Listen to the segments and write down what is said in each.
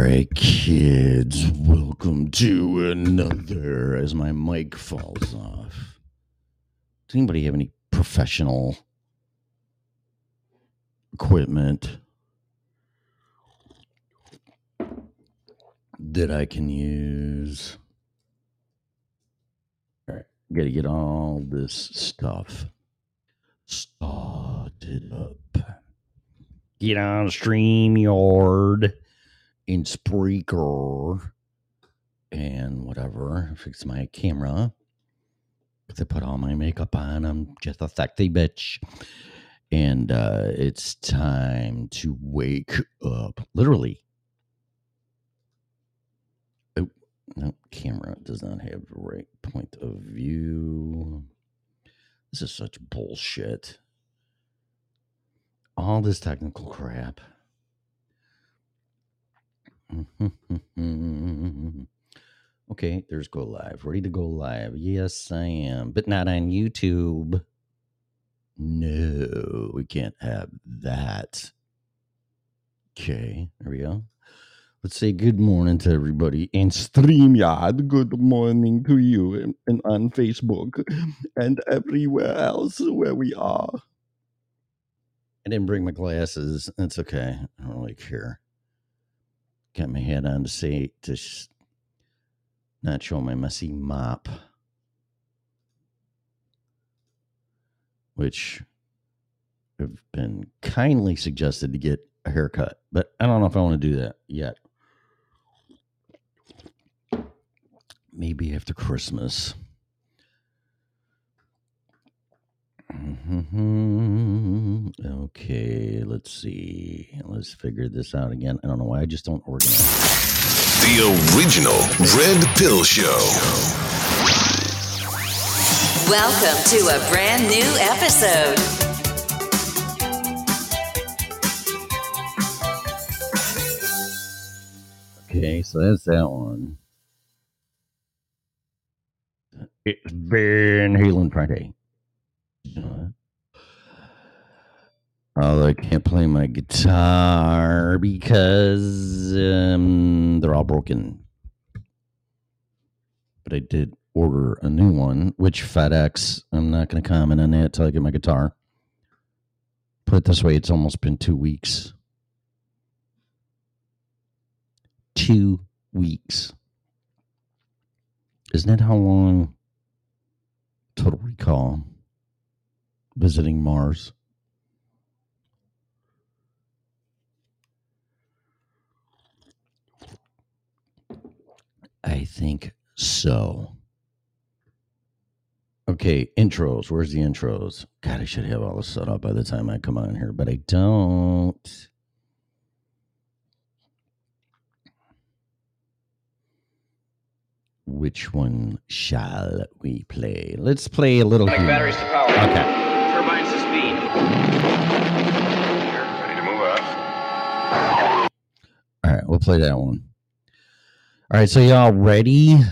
right, kids, welcome to another. As my mic falls off, does anybody have any professional equipment that I can use? All right, gotta get all this stuff started up. Get on StreamYard in Spreaker and whatever. Fix my camera. I put all my makeup on. I'm just a sexy bitch. And uh, it's time to wake up. Literally. Oh, no, camera does not have the right point of view. This is such bullshit. All this technical crap. okay, there's go live. Ready to go live. Yes, I am, but not on YouTube. No, we can't have that. Okay, there we go. Let's say good morning to everybody in StreamYard. Good morning to you and, and on Facebook and everywhere else where we are. I didn't bring my glasses. That's okay. I don't really care. Got my head on to say to sh- not show my messy mop, which have been kindly suggested to get a haircut, but I don't know if I want to do that yet. Maybe after Christmas. Mm-hmm. Okay, let's see. Let's figure this out again. I don't know why I just don't organize. The original Red Pill Show. Welcome to a brand new episode. Okay, so that's that one. It's Van Halen Friday. Oh, I can't play my guitar because um, they're all broken. But I did order a new one, which FedEx, I'm not going to comment on that till I get my guitar. Put it this way, it's almost been two weeks. Two weeks. Isn't that how long Total Recall visiting Mars? I think so. Okay, intros. Where's the intros? God, I should have all this set up by the time I come on here, but I don't. Which one shall we play? Let's play a little. Like batteries to power. Okay. Play that one. All right, so y'all ready? I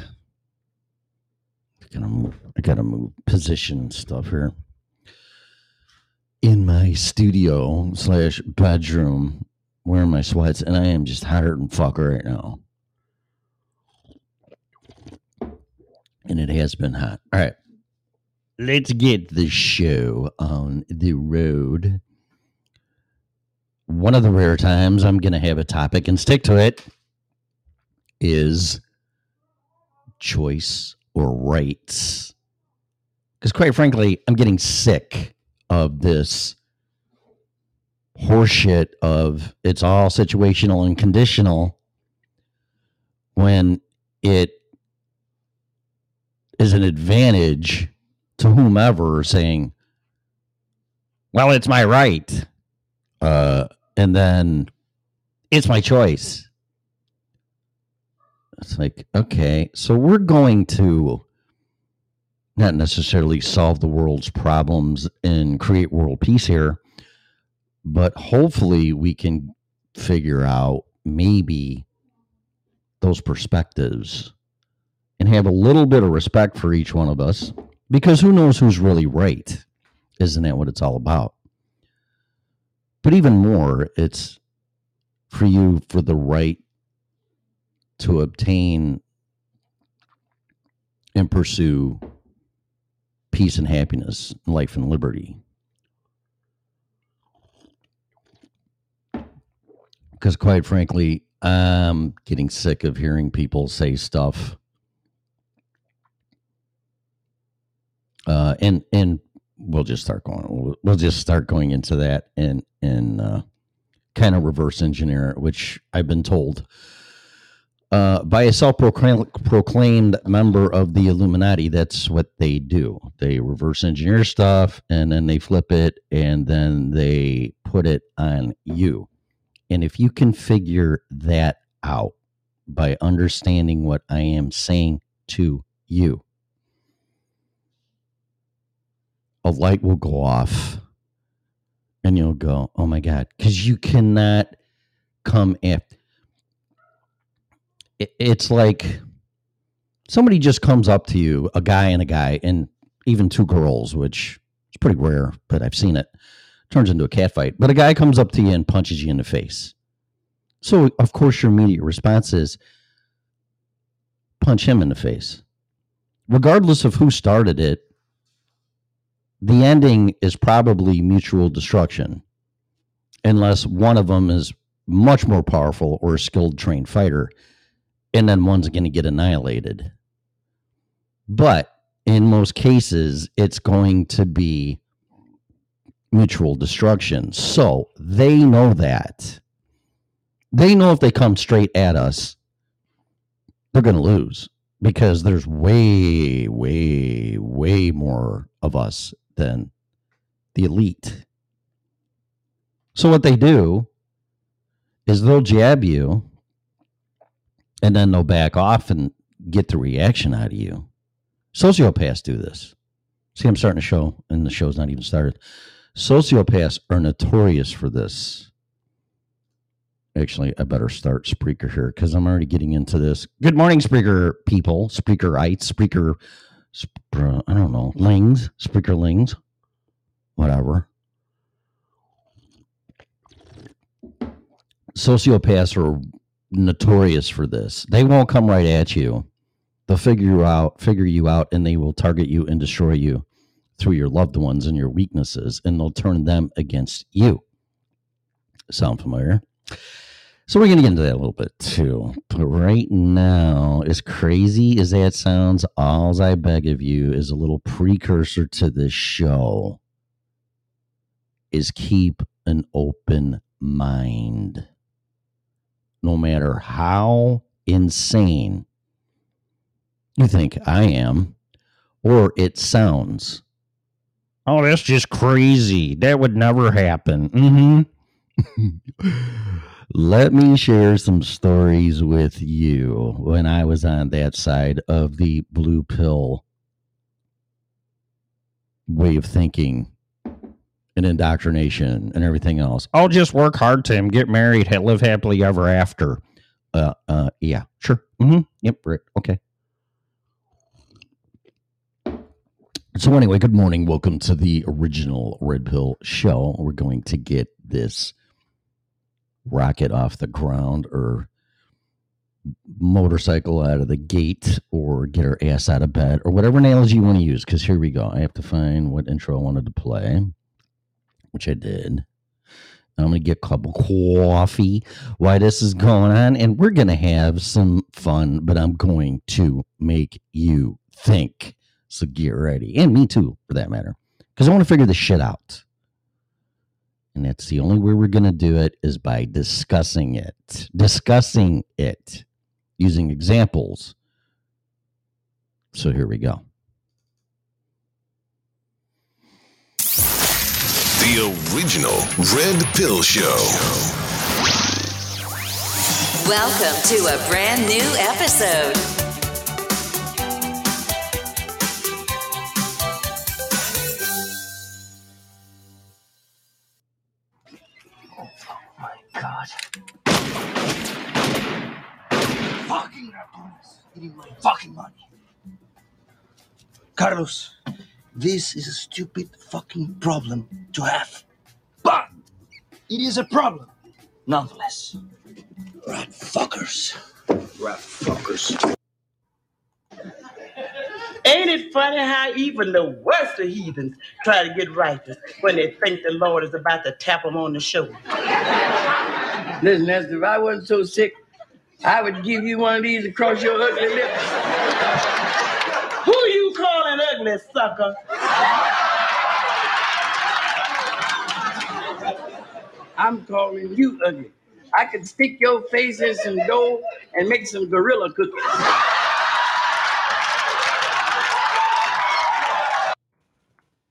gotta move. I gotta move position stuff here. In my studio slash bedroom, wearing my sweats, and I am just hotter than fuck right now. And it has been hot. All right, let's get the show on the road. One of the rare times I'm gonna have a topic and stick to it is choice or rights. Because quite frankly, I'm getting sick of this horseshit of it's all situational and conditional when it is an advantage to whomever saying, well, it's my right. Uh, and then it's my choice. It's like, okay, so we're going to not necessarily solve the world's problems and create world peace here, but hopefully we can figure out maybe those perspectives and have a little bit of respect for each one of us because who knows who's really right? Isn't that what it's all about? But even more, it's for you for the right to obtain and pursue peace and happiness, life and liberty. Because, quite frankly, I'm getting sick of hearing people say stuff. Uh, and and we'll just start going. We'll, just start going into that and and uh, kind of reverse engineer it, which I've been told uh, by a self-proclaimed member of the Illuminati. That's what they do. They reverse engineer stuff and then they flip it and then they put it on you. And if you can figure that out by understanding what I am saying to you, a light will go off and you'll go, oh my God, because you cannot come after. It's like somebody just comes up to you, a guy and a guy, and even two girls, which is pretty rare, but I've seen it, turns into a cat fight. But a guy comes up to you and punches you in the face. So, of course, your immediate response is punch him in the face. Regardless of who started it, the ending is probably mutual destruction unless one of them is much more powerful or a skilled trained fighter and then one's going to get annihilated. But in most cases it's going to be mutual destruction. So they know that. They know if they come straight at us they're going to lose because there's way way way more of us than the elite. So what they do is they'll jab you and then they'll back off and get the reaction out of you. Sociopaths do this. See, I'm starting to show, and the show's not even started. Sociopaths are notorious for this. Actually, I better start Spreaker here because I'm already getting into this. Good morning, Spreaker people, Spreakerites, Spreaker I don't know, lings, speakerlings, whatever. Sociopaths are notorious for this. They won't come right at you. They'll figure you out, figure you out, and they will target you and destroy you through your loved ones and your weaknesses, and they'll turn them against you. Sound familiar? So we're going to get into that a little bit too. But right now, as crazy as that sounds, all I beg of you is a little precursor to this show is keep an open mind. No matter how insane you think I am, or it sounds. Oh, that's just crazy. That would never happen. Mm-hmm. Let me share some stories with you when I was on that side of the blue pill way of thinking and indoctrination and everything else. I'll just work hard, Tim, get married, live happily ever after. Uh, uh, yeah, sure. Mm-hmm. Yep, right. Okay. So, anyway, good morning. Welcome to the original Red Pill Show. We're going to get this rocket off the ground or motorcycle out of the gate or get her ass out of bed or whatever analogy you want to use. Because here we go. I have to find what intro I wanted to play, which I did. I'm going to get a cup of coffee while this is going on, and we're going to have some fun, but I'm going to make you think. So get ready. And me too, for that matter, because I want to figure this shit out. And that's the only way we're going to do it is by discussing it, discussing it using examples. So here we go. The original Red Pill Show. Welcome to a brand new episode. God. Fucking raccoons eating my fucking money. Carlos, this is a stupid fucking problem to have. But it is a problem, nonetheless. Rat fuckers. telegraph fuckers. Ain't it funny how even the worst of heathens try to get righteous when they think the Lord is about to tap them on the shoulder? Listen, Esther, if I wasn't so sick, I would give you one of these across your ugly lips. Who you calling ugly, sucker? I'm calling you ugly. I could stick your face in some dough and make some gorilla cookies.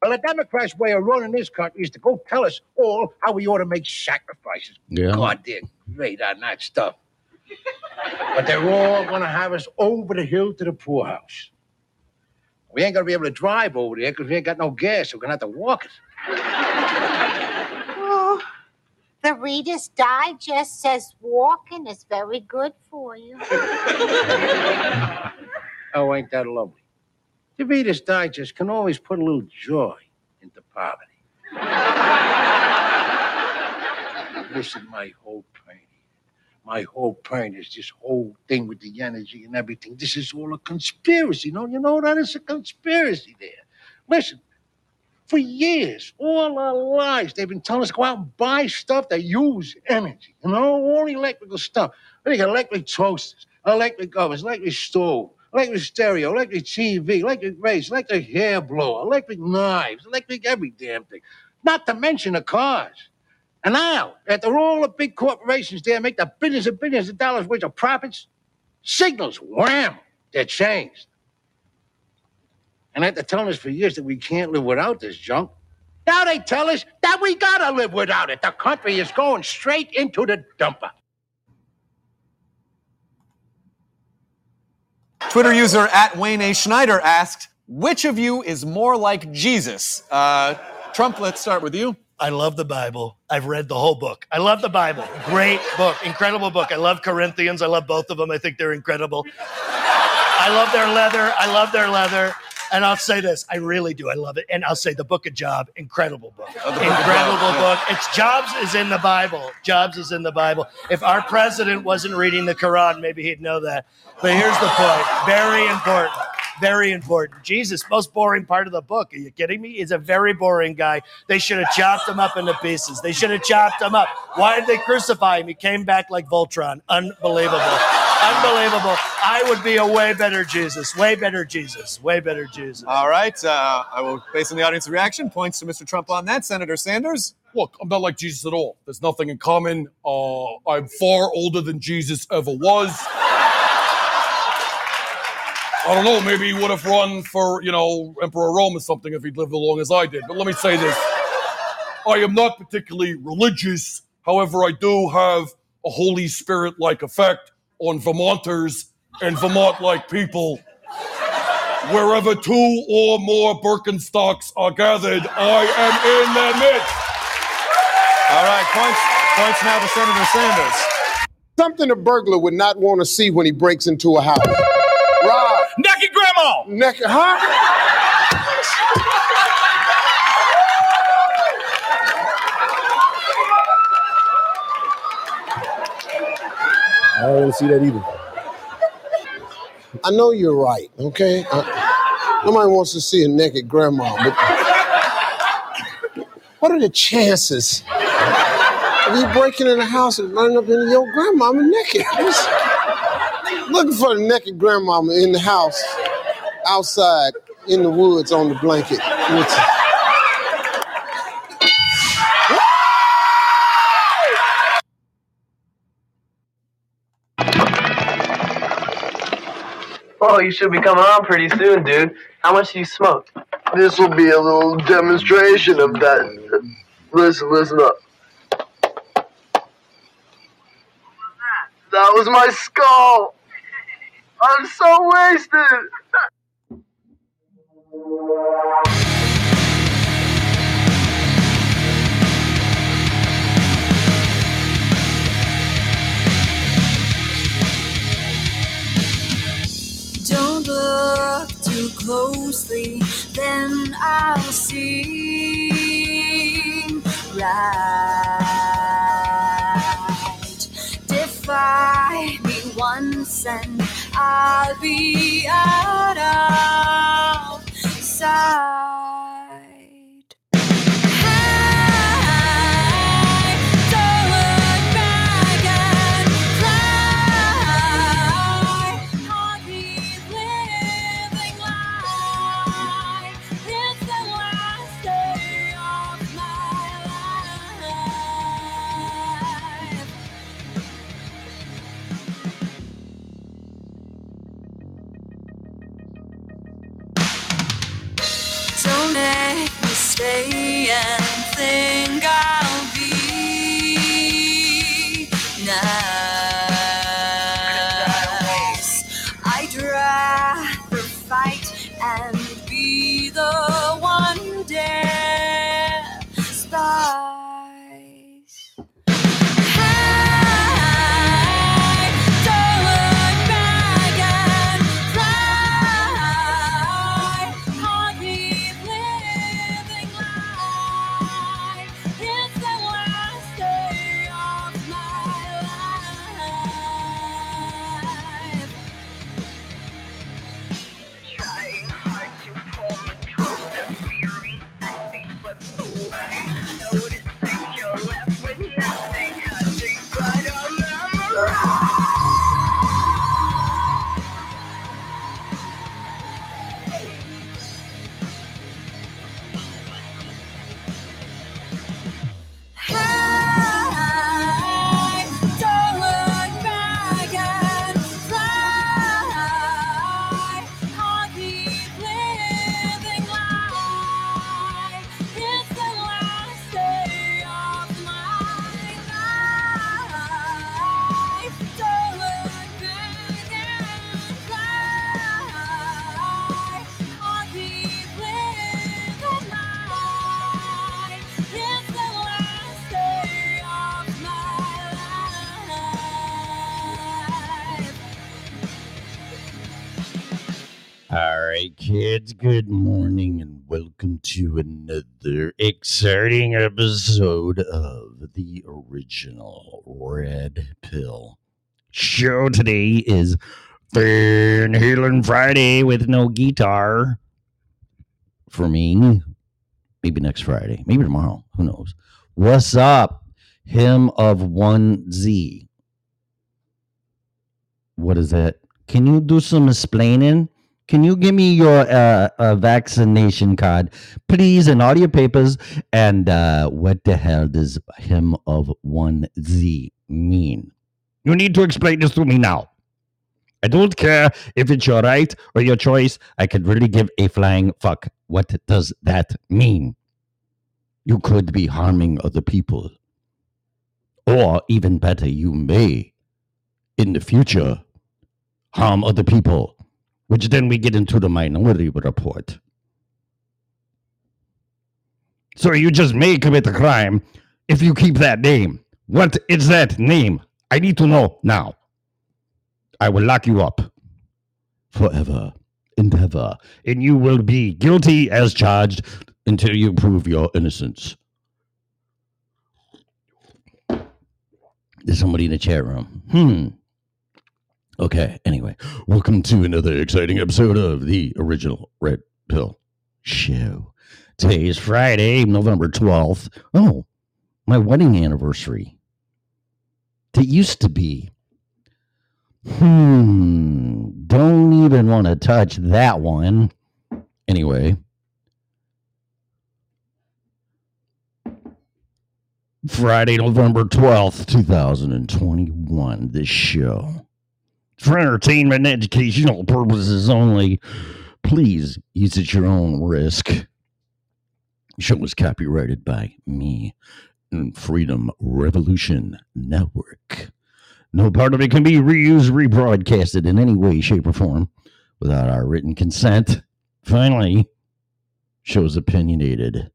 Well, the Democrats' way of running this country is to go tell us all how we ought to make sacrifices. Yeah. God, they're great on that stuff. but they're all going to have us over the hill to the poorhouse. We ain't going to be able to drive over there because we ain't got no gas. We're going to have to walk it. Oh, the Reader's Digest says walking is very good for you. Oh, ain't that lovely? The Reader's Digest can always put a little joy into poverty. Listen, my whole point, my whole point is this whole thing with the energy and everything. This is all a conspiracy. No, you know that it's a conspiracy there. Listen, for years, all our lives, they've been telling us to go out and buy stuff that use energy. You know, all electrical stuff. They got electric toasters, electric ovens, electric stove, electric stereo, electric TV, electric race, electric hair blower, electric knives, electric every damn thing. Not to mention the cars. And now, after all the big corporations there make the billions and billions of dollars worth of profits, signals, wham, they're changed. And after telling us for years that we can't live without this junk, now they tell us that we gotta live without it. The country is going straight into the dumper. Twitter user at Wayne A. Schneider asked, which of you is more like Jesus? Uh, Trump, let's start with you. I love the Bible. I've read the whole book. I love the Bible. Great book, incredible book. I love Corinthians. I love both of them. I think they're incredible. I love their leather. I love their leather. And I'll say this, I really do. I love it. And I'll say the Book of Job, incredible book. Incredible book. It's Jobs is in the Bible. Jobs is in the Bible. If our president wasn't reading the Quran, maybe he'd know that. But here's the point. Very important. Very important. Jesus, most boring part of the book. Are you kidding me? He's a very boring guy. They should have chopped him up into pieces. They should have chopped him up. Why did they crucify him? He came back like Voltron. Unbelievable. Unbelievable. I would be a way better Jesus. Way better Jesus. Way better Jesus. All right. Uh, I will, based on the audience reaction, points to Mr. Trump on that. Senator Sanders. Look, I'm not like Jesus at all. There's nothing in common. Uh, I'm far older than Jesus ever was. I don't know. Maybe he would have run for, you know, Emperor of Rome or something if he'd lived as long as I did. But let me say this I am not particularly religious. However, I do have a Holy Spirit like effect on Vermonters and Vermont like people. Wherever two or more Birkenstocks are gathered, I am in their midst. All right. Points, points now to Senator Sanders. Something a burglar would not want to see when he breaks into a house. Rob. Naked grandma! Naked, huh? I don't want to see that either. I know you're right, okay? Uh, nobody wants to see a naked grandma, but what are the chances of you breaking in the house and running up into your grandmama naked? Looking for the naked grandmama in the house, outside, in the woods, on the blanket. Oh, you should be coming on pretty soon, dude. How much do you smoke? This will be a little demonstration of that. Listen, listen up. That was my skull. I'm so wasted. Too closely, then I'll see right. Defy me once and I'll be out of sight. Stay and think I'll kids, good morning and welcome to another exciting episode of the original Red Pill show. Today is Van Halen Friday with no guitar for me. Maybe next Friday, maybe tomorrow. Who knows? What's up? Him of 1Z. What is that? Can you do some explaining? Can you give me your uh, uh, vaccination card, please, and all your papers? And uh, what the hell does him of 1Z mean? You need to explain this to me now. I don't care if it's your right or your choice. I could really give a flying fuck. What does that mean? You could be harming other people. Or even better, you may, in the future, harm other people, which then we get into the minority report. So you just may commit a crime if you keep that name. What is that name? I need to know now. I will lock you up forever and ever, and you will be guilty as charged until you prove your innocence. There's somebody in the chat room. Hmm. Okay, anyway, welcome to another exciting episode of the original Red Pill Show. Today is Friday, November 12th. Oh, my wedding anniversary. It used to be. Hmm, don't even want to touch that one. Anyway, Friday, November 12th, 2021, this show. For entertainment and educational purposes only, please use at your own risk. The Show was copyrighted by me and Freedom Revolution Network. No part of it can be reused, rebroadcasted in any way, shape, or form without our written consent. Finally, show's opinionated.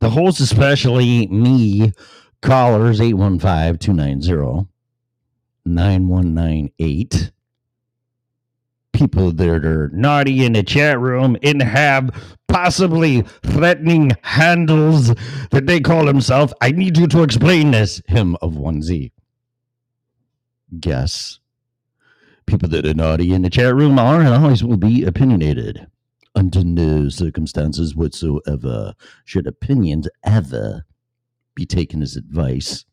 The host, especially me, callers 815 290 9198. People that are naughty in the chat room and have possibly threatening handles that they call themselves. I need you to explain this. Him of 1Z. Guess. People that are naughty in the chat room are and always will be opinionated. Under no circumstances whatsoever should opinions ever be taken as advice.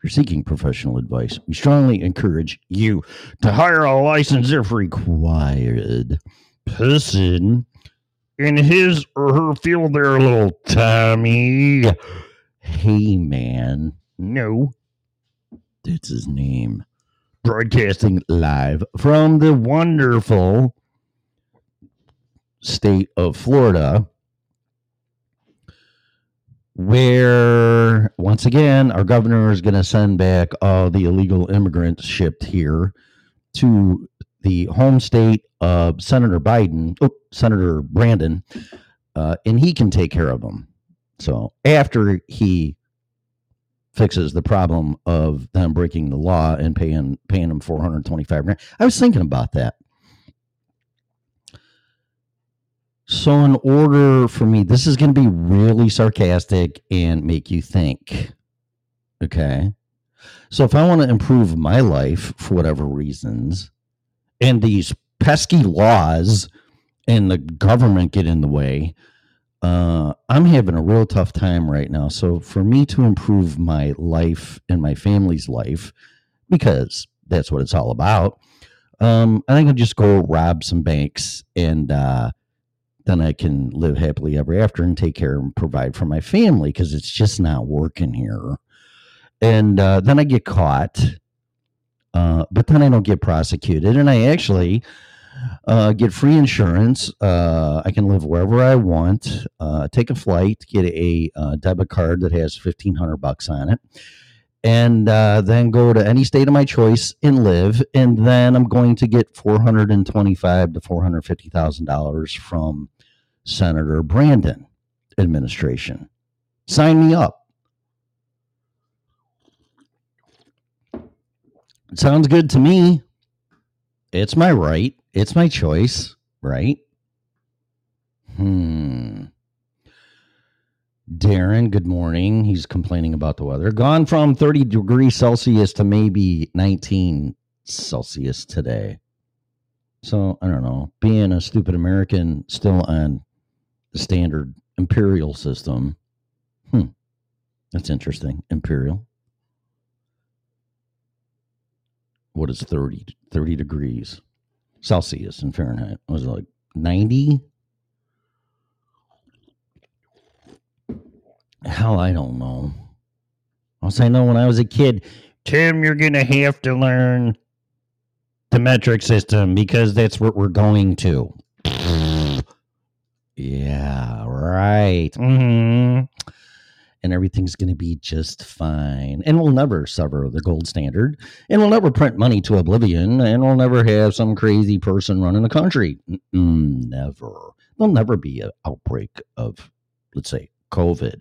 If you're seeking professional advice, we strongly encourage you to hire a licensed if required person in his or her field there, little Tommy. Hey, man. No, that's his name. Broadcasting live from the wonderful state of Florida, where once again our governor is going to send back all the illegal immigrants shipped here to the home state of Senator Biden, oh, Senator Brandon, uh, and he can take care of them. So after he fixes the problem of them breaking the law and paying paying them 425 grand. I was thinking about that. So in order for me, this is going to be really sarcastic and make you think. Okay? So if I want to improve my life for whatever reasons and these pesky laws and the government get in the way, uh, I'm having a real tough time right now. So for me to improve my life and my family's life, because that's what it's all about, um, I think I'll just go rob some banks and uh, then I can live happily ever after and take care and provide for my family because it's just not working here. And uh, then I get caught, uh, but then I don't get prosecuted, and I actually uh, get free insurance. Uh, I can live wherever I want. Uh, take a flight, get a uh, debit card that has fifteen hundred bucks on it, and uh, then go to any state of my choice and live. And then I'm going to get four hundred and twenty-five to four hundred fifty thousand dollars from Senator Brandon administration. Sign me up. Sounds good to me. It's my right. It's my choice, right? Hmm. Darren, good morning. He's complaining about the weather. Gone from 30 degrees Celsius to maybe 19 Celsius today. So, I don't know. Being a stupid American still on the standard imperial system. Hmm. That's interesting. Imperial. What is 30, 30 degrees Celsius in Fahrenheit? I Was like 90? Hell, I don't know. Also, I know when I was a kid, Tim, you're going to have to learn the metric system because that's what we're going to. yeah, right. hmm And everything's going to be just fine. And we'll never sever the gold standard. And we'll never print money to oblivion. And we'll never have some crazy person running the country. Mm-mm, never. There'll never be an outbreak of, let's say, COVID.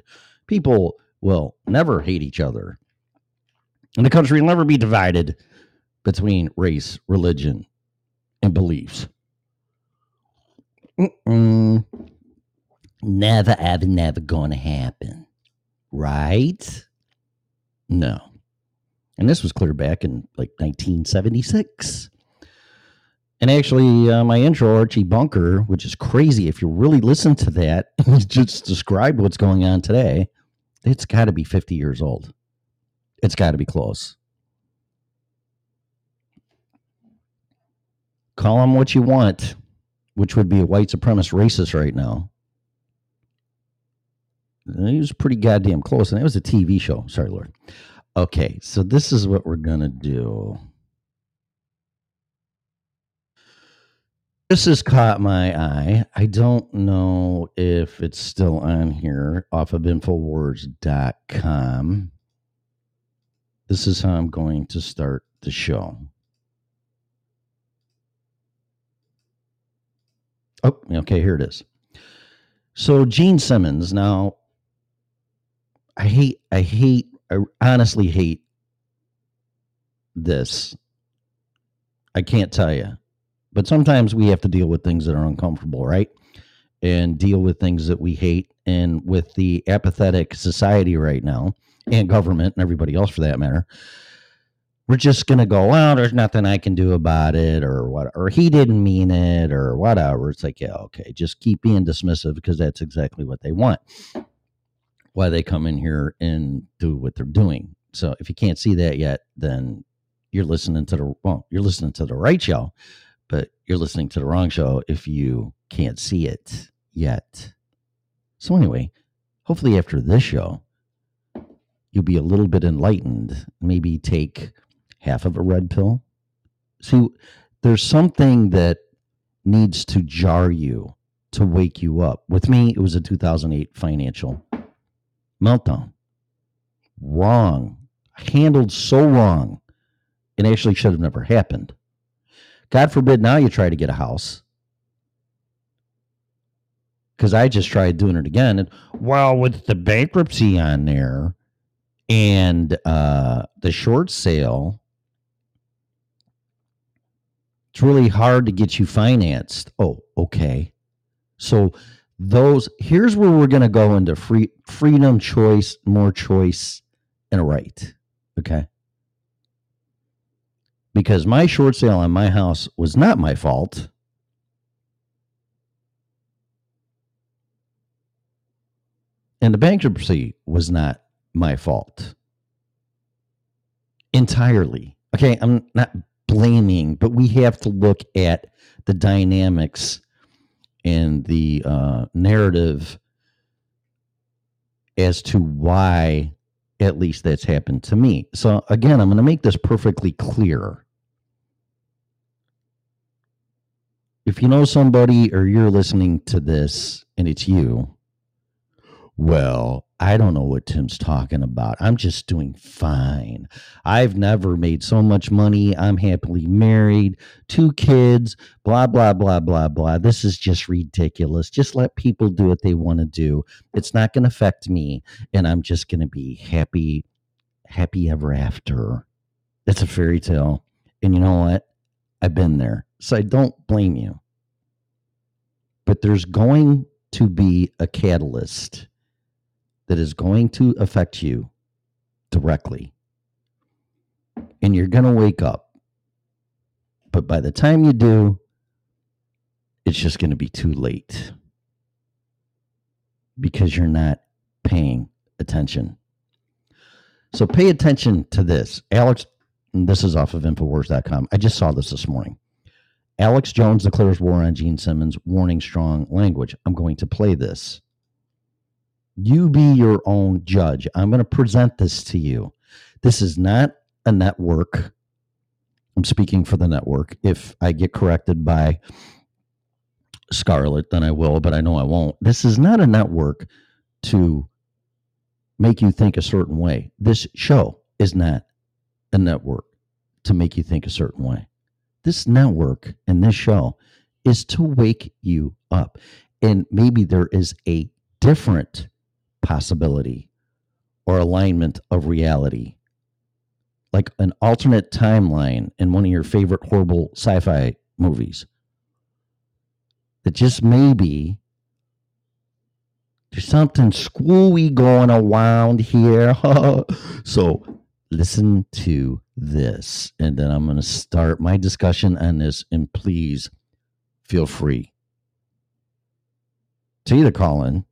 People will never hate each other. And the country will never be divided between race, religion, and beliefs. Mm-mm. Never, ever, never going to happen. Right? No. And this was clear back in like 1976. And actually, uh, my intro, Archie Bunker, which is crazy if you really listen to that, just describe what's going on today, it's got to be 50 years old. It's got to be close. Call him what you want, which would be a white supremacist racist right now. He was pretty goddamn close, and it was a TV show. Sorry, Lord. Okay, so this is what we're gonna do. This has caught my eye. I don't know if it's still on here off of Infowars.com. This is how I'm going to start the show. Oh, okay, here it is. So Gene Simmons. Now, I hate, I hate, I honestly hate this. I can't tell you, but sometimes we have to deal with things that are uncomfortable, right? And deal with things that we hate. And with the apathetic society right now, and mm-hmm. government and everybody else for that matter, we're just gonna go, well, there's nothing I can do about it, or what, or he didn't mean it, or whatever. It's like, yeah, okay, just keep being dismissive because that's exactly what they want. Why they come in here and do what they're doing. So if you can't see that yet, then you're listening to the well, you're listening to the right show, but you're listening to the wrong show if you can't see it yet. So anyway, hopefully after this show, you'll be a little bit enlightened. Maybe take half of a red pill. See, there's something that needs to jar you to wake you up. With me, it was a 2008 financial meltdown. Wrong. Handled so wrong. It actually should have never happened. God forbid now you try to get a house. Because I just tried doing it again. And well, with the bankruptcy on there and uh, the short sale, it's really hard to get you financed. Oh, okay. So those here's where we're going to go into free freedom, choice, more choice, and a right. Okay. Because my short sale on my house was not my fault. And the bankruptcy was not my fault entirely. Okay, I'm not blaming, but we have to look at the dynamics and the uh, narrative as to why at least that's happened to me. So again, I'm going to make this perfectly clear. If you know somebody or you're listening to this and it's you, well, I don't know what Tim's talking about. I'm just doing fine. I've never made so much money. I'm happily married, two kids, blah, blah, blah, blah, blah. This is just ridiculous. Just let people do what they want to do. It's not going to affect me. And I'm just going to be happy, happy ever after. It's a fairy tale. And you know what? I've been there. So I don't blame you. But there's going to be a catalyst that is going to affect you directly. And you're going to wake up. But by the time you do, it's just going to be too late because you're not paying attention. So pay attention to this. Alex, this is off of Infowars.com. I just saw this this morning. Alex Jones declares war on Gene Simmons, warning strong language. I'm going to play this. You be your own judge. I'm going to present this to you. This is not a network. I'm speaking for the network. If I get corrected by Scarlet, then I will, but I know I won't. This is not a network to make you think a certain way. This show is not a network to make you think a certain way. This network and this show is to wake you up. And maybe there is a different possibility or alignment of reality, like an alternate timeline in one of your favorite horrible sci fi movies. That just maybe there's something screwy going around here. so listen to this, and then I'm going to start my discussion on this. And please feel free to either call in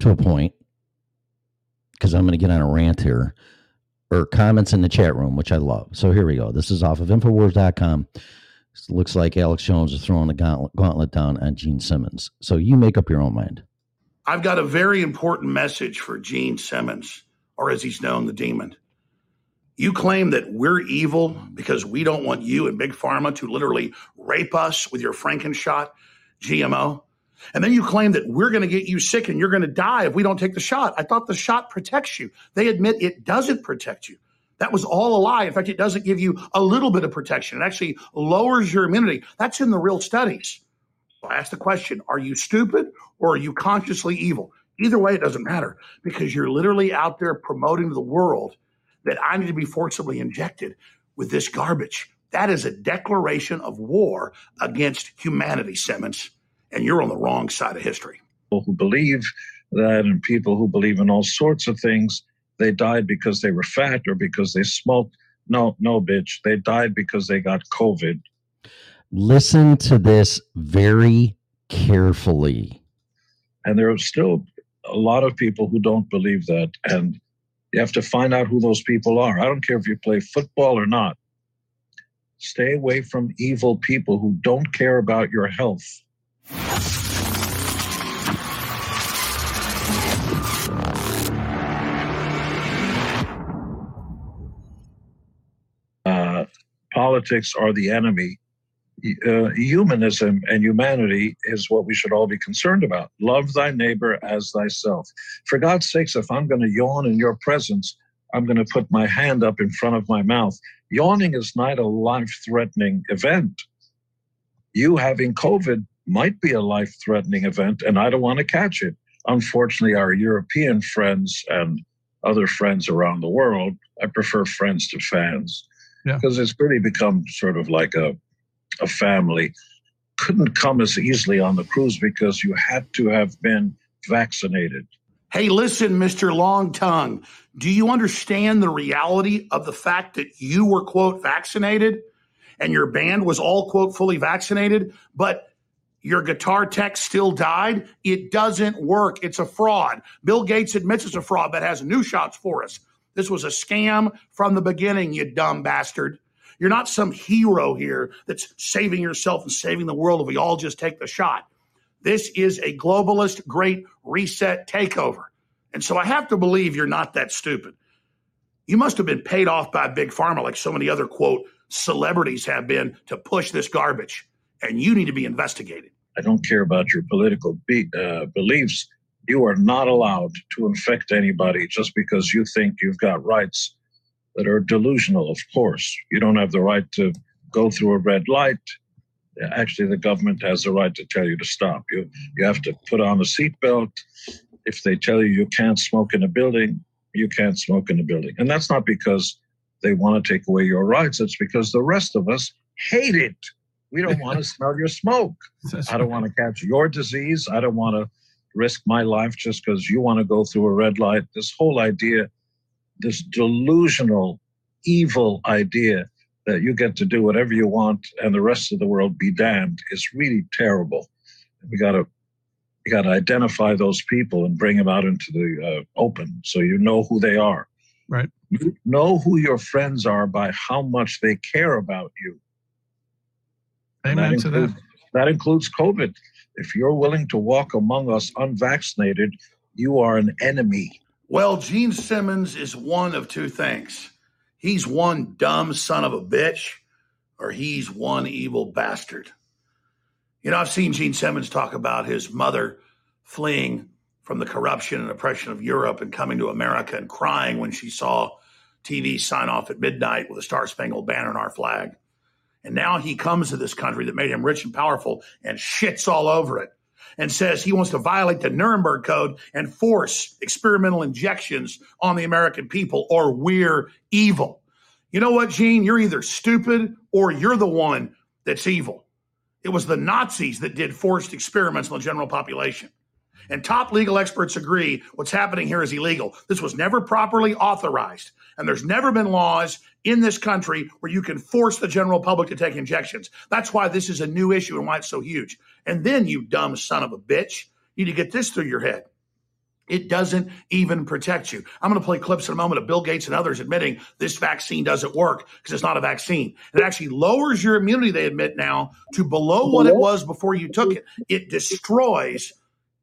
to a point because I'm going to get on a rant here or comments in the chat room, which I love. So here we go. This is off of Infowars.com. It looks like Alex Jones is throwing the gauntlet, gauntlet down on Gene Simmons. So you make up your own mind. I've got a very important message for Gene Simmons, or as he's known, the demon. You claim that we're evil because we don't want you and Big Pharma to literally rape us with your Frankenshot GMO. And then you claim that we're going to get you sick and you're going to die if we don't take the shot. I thought the shot protects you. They admit it doesn't protect you. That was all a lie. In fact, it doesn't give you a little bit of protection. It actually lowers your immunity. That's in the real studies. So I ask the question Are you stupid or are you consciously evil? Either way, it doesn't matter because you're literally out there promoting to the world that I need to be forcibly injected with this garbage. That is a declaration of war against humanity, Simmons and you're on the wrong side of history. People who believe that and people who believe in all sorts of things they died because they were fat or because they smoked. No, no, bitch. They died because they got COVID. Listen to this very carefully. And there are still a lot of people who don't believe that. And you have to find out who those people are. I don't care if you play football or not. Stay away from evil people who don't care about your health. Uh, politics are the enemy. Uh, humanism and humanity is what we should all be concerned about. Love thy neighbor as thyself. For God's sakes, if I'm going to yawn in your presence, I'm going to put my hand up in front of my mouth. Yawning is not a life threatening event. You having COVID might be a life threatening event, and I don't want to catch it. Unfortunately, our European friends and other friends around the world, I prefer friends to fans because it's really become sort of like a, a family. Couldn't come as easily on the cruise because you had to have been vaccinated. Hey, listen, Mr. Long Tongue, do you understand the reality of the fact that you were, quote, vaccinated and your band was all, quote, fully vaccinated, but your guitar tech still died? It doesn't work. It's a fraud. Bill Gates admits it's a fraud, but has new shots for us. This was a scam from the beginning, you dumb bastard. You're not some hero here that's saving yourself and saving the world if we all just take the shot. This is a globalist great reset takeover. And so I have to believe you're not that stupid. You must have been paid off by Big Pharma like so many other, quote, celebrities have been to push this garbage. And you need to be investigated. I don't care about your political be- uh, beliefs. You are not allowed to infect anybody just because you think you've got rights that are delusional, of course. You don't have the right to go through a red light. Actually, the government has the right to tell you to stop. You, you have to put on a seatbelt. If they tell you you can't smoke in a building, you can't smoke in a building. And that's not because they want to take away your rights, it's because the rest of us hate it. We don't want to smell your smoke. I don't want to catch your disease. I don't want to risk my life just because you want to go through a red light. This whole idea, this delusional, evil idea that you get to do whatever you want and the rest of the world be damned is really terrible. We got to you got to identify those people and bring them out into the uh, open so you know who they are. Right. You know who your friends are by how much they care about you. And Amen to that. includes, that includes COVID. If you're willing to walk among us unvaccinated, you are an enemy. Well, Gene Simmons is one of two things. He's one dumb son of a bitch, or he's one evil bastard. You know, I've seen Gene Simmons talk about his mother fleeing from the corruption and oppression of Europe and coming to America and crying when she saw TV sign off at midnight with a Star Spangled Banner and our flag. And now he comes to this country that made him rich and powerful and shits all over it and says he wants to violate the Nuremberg Code and force experimental injections on the American people, or we're evil. You know what, Gene? You're either stupid or you're the one that's evil. It was the Nazis that did forced experiments on the general population. And top legal experts agree what's happening here is illegal. This was never properly authorized. And there's never been laws in this country where you can force the general public to take injections. That's why this is a new issue and why it's so huge. And then, you dumb son of a bitch, you need to get this through your head. It doesn't even protect you. I'm going to play clips in a moment of Bill Gates and others admitting this vaccine doesn't work because it's not a vaccine. It actually lowers your immunity, they admit now, to below what it was before you took it. It destroys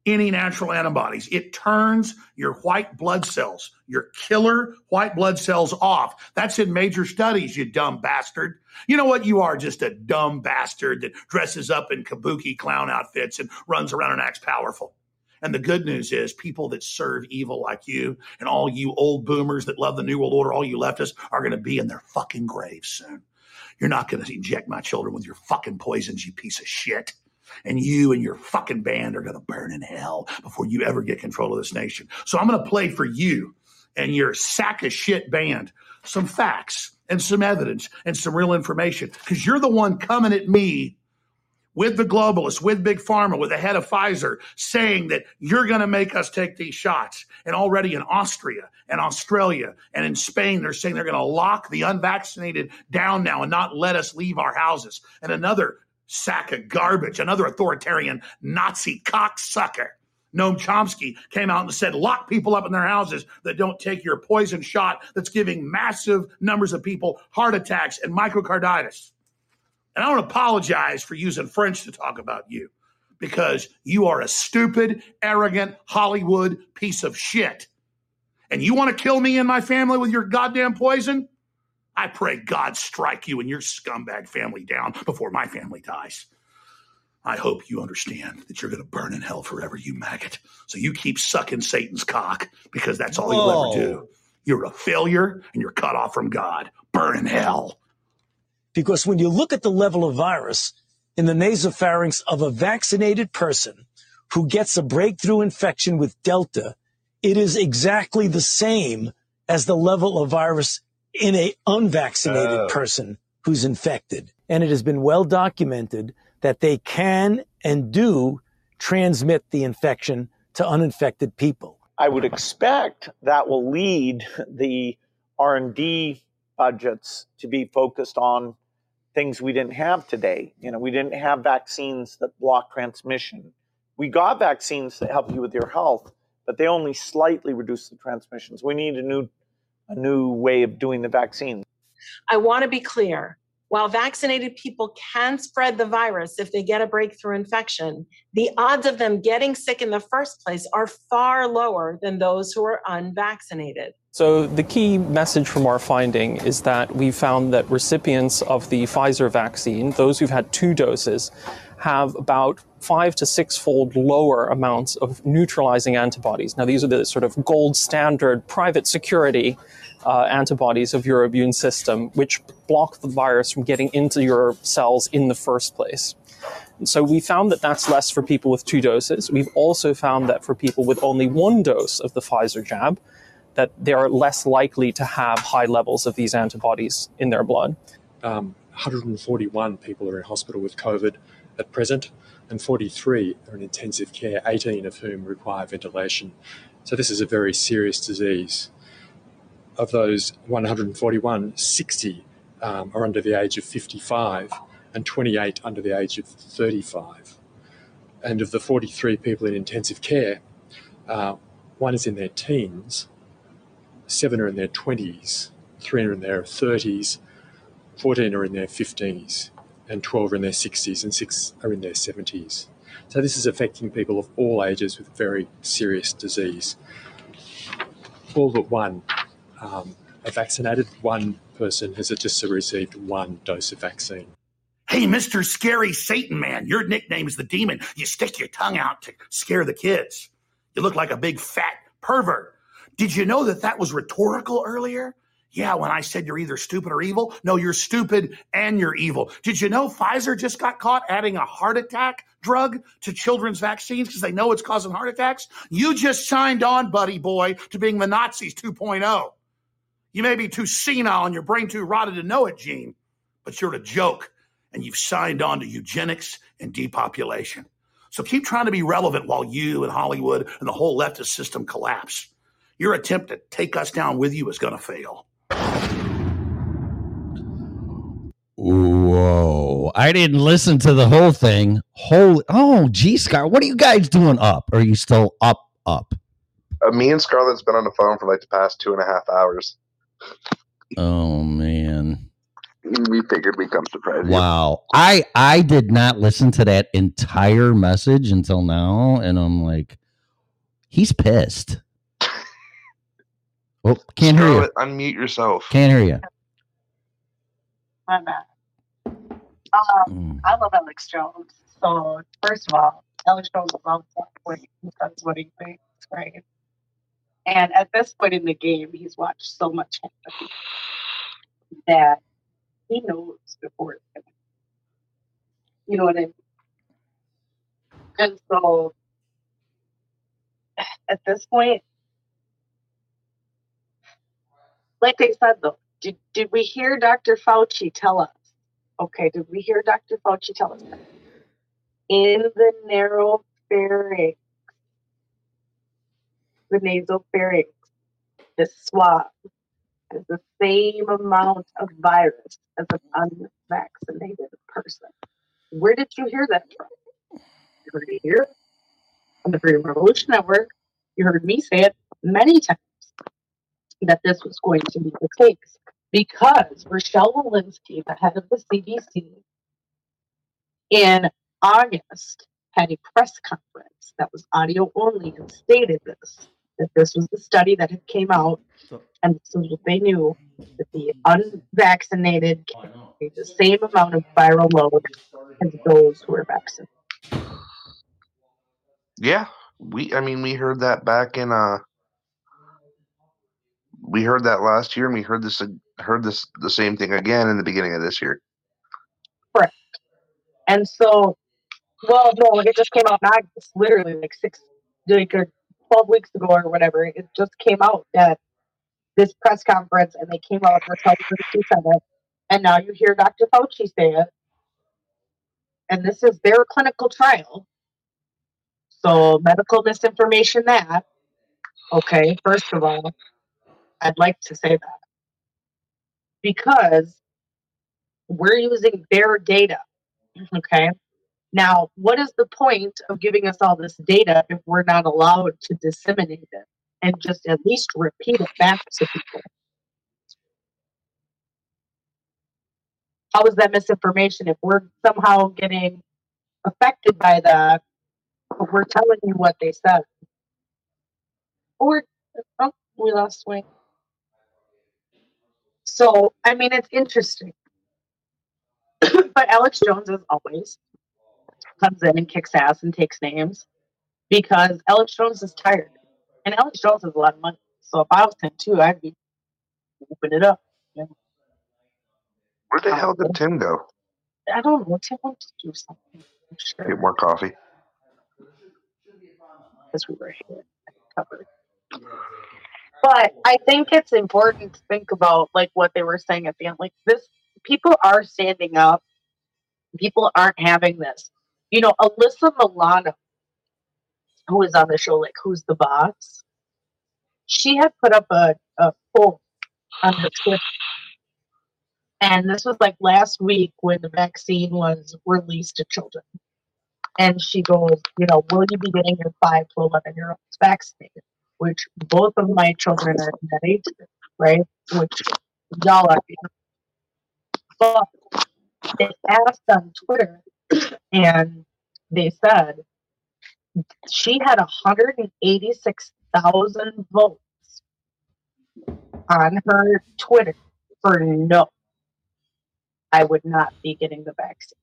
any natural antibodies. It turns your white blood cells, your killer white blood cells off. That's in major studies, you dumb bastard. You know what? You are just a dumb bastard that dresses up in kabuki clown outfits and runs around and acts powerful. And the good news is, people that serve evil like you and all you old boomers that love the New World Order, all you leftists, are going to be in their fucking graves soon. You're not going to inject my children with your fucking poisons, you piece of shit. And you and your fucking band are going to burn in hell before you ever get control of this nation. So I'm going to play for you and your sack of shit band some facts and some evidence and some real information because you're the one coming at me with the globalists, with Big Pharma, with the head of Pfizer saying that you're going to make us take these shots. And already in Austria and Australia and in Spain, they're saying they're going to lock the unvaccinated down now and not let us leave our houses. And another sack of garbage, another authoritarian Nazi cocksucker. Noam Chomsky came out and said, lock people up in their houses that don't take your poison shot that's giving massive numbers of people heart attacks and myocarditis. And I don't apologize for using French to talk about you because you are a stupid, arrogant Hollywood piece of shit. And you want to kill me and my family with your goddamn poison? I pray God strike you and your scumbag family down before my family dies. I hope you understand that you're going to burn in hell forever, you maggot. So you keep sucking Satan's cock because that's all you'll ever do. You're a failure and you're cut off from God. Burn in hell. Because when you look at the level of virus in the nasopharynx of a vaccinated person who gets a breakthrough infection with Delta, it is exactly the same as the level of virus in a unvaccinated Oh. person who's infected. And it has been well documented that they can and do transmit the infection to uninfected people. I would expect that will lead the R&D budgets to be focused on things we didn't have today. You know, we didn't have vaccines that block transmission. We got vaccines that help you with your health, but they only slightly reduce the transmissions. We need a new a new way of doing the vaccine. I want to be clear. While vaccinated people can spread the virus if they get a breakthrough infection, the odds of them getting sick in the first place are far lower than those who are unvaccinated. So, the key message from our finding is that we found that recipients of the Pfizer vaccine, those who've had two doses, have about five to six fold lower amounts of neutralizing antibodies. Now, these are the sort of gold standard private security uh, antibodies of your immune system, which block the virus from getting into your cells in the first place. So we found that that's less for people with two doses. We've also found that for people with only one dose of the Pfizer jab, that they are less likely to have high levels of these antibodies in their blood. Um, 141 people are in hospital with COVID at present, and 43 are in intensive care, 18 of whom require ventilation. So this is a very serious disease. Of those 141, 60 um, are under the age of 55 and 28 under the age of 35. And of the 43 people in intensive care, uh, one is in their teens, seven are in their 20s, three are in their 30s, 14 are in their 50s, and 12 are in their 60s, and six are in their 70s. So this is affecting people of all ages with very serious disease. All but one um, are vaccinated. One person has just received one dose of vaccine. Hey, Mr. Scary Satan Man, your nickname is the demon. You stick your tongue out to scare the kids. You look like a big fat pervert. Did you know that that was rhetorical earlier? Yeah, when I said you're either stupid or evil. No, you're stupid and you're evil. Did you know Pfizer just got caught adding a heart attack drug to children's vaccines because they know it's causing heart attacks? You just signed on, buddy boy, to being the Nazis 2.0. You may be too senile and your brain too rotted to know it, Gene, but you're a joke and you've signed on to eugenics and depopulation. So keep trying to be relevant while you and Hollywood and the whole leftist system collapse. Your attempt to take us down with you is going to fail. Whoa. I didn't listen to the whole thing. Holy oh G Scott, what are you guys doing up? Are you still up up? Uh, me and Scarlett's been on the phone for like the past two and a half hours. Oh man. We figured we'd come surprise you. Wow. I I did not listen to that entire message until now, and I'm like, he's pissed. Oh, can't hear you. Scarlett, unmute yourself. Can't hear you. My bad. Um, I love Alex Jones. So first of all, Alex Jones loves that when he does what he thinks, right? And at this point in the game, he's watched so much that he knows before it's gonna. You know what I mean? And so at this point, like they said though, did, did we hear Dr. Fauci tell us? Okay, did we hear Dr. Fauci tell us that? in the narrow pharynx, the nasal pharynx, the swab has the same amount of virus as an unvaccinated person. Where did you hear that from? You heard it here on the Freedom Revolution Network. You heard me say it many times that this was going to be the case because Rochelle Walensky, the head of the CDC, in August had a press conference that was audio only and stated this that this was the study that had came out and this is what they knew that the unvaccinated carry the same amount of viral load as those who are vaccinated. Yeah, we. I mean, we heard that back in. Uh, we heard that last year, and we heard this. Heard this the same thing again in the beginning of this year. Correct. And so, well, no, like it just came out August, literally like six, like uh, 12 weeks ago or whatever. It just came out that this press conference and they came out with. Fauci said it. And now you hear Dr. Fauci say it. And this is their clinical trial. So medical misinformation that. Okay, first of all, I'd like to say that. Because we're using their data. Okay. Now, what is the point of giving us all this data if we're not allowed to disseminate it and just at least repeat it back to people? How is that misinformation if we're somehow getting affected by that? We're telling you what they said. Or oh, we lost Wayne. So, I mean, it's interesting. but Alex Jones, as always, comes in and kicks ass and takes names because Alex Jones is tired. And Alex Jones has a lot of money. So if I was him too, I'd be whooping it up. you know. Where the hell did uh, Tim go? I don't know. Tim wants to do something. I'm sure. Get more coffee. because we were here covered. But I think it's important to think about like what they were saying at the end. Like this, people are standing up. People aren't having this. You know, Alyssa Milano, who is on the show, like Who's the Boss? She had put up a, a poll on her Twitter. And this was like last week when the vaccine was released to children. And she goes, you know, will you be getting your five to eleven year olds vaccinated? Which both of my children are age right? Which y'all are. But they asked on Twitter, and they said she had 186,000 votes on her Twitter for no. I would not be getting the vaccine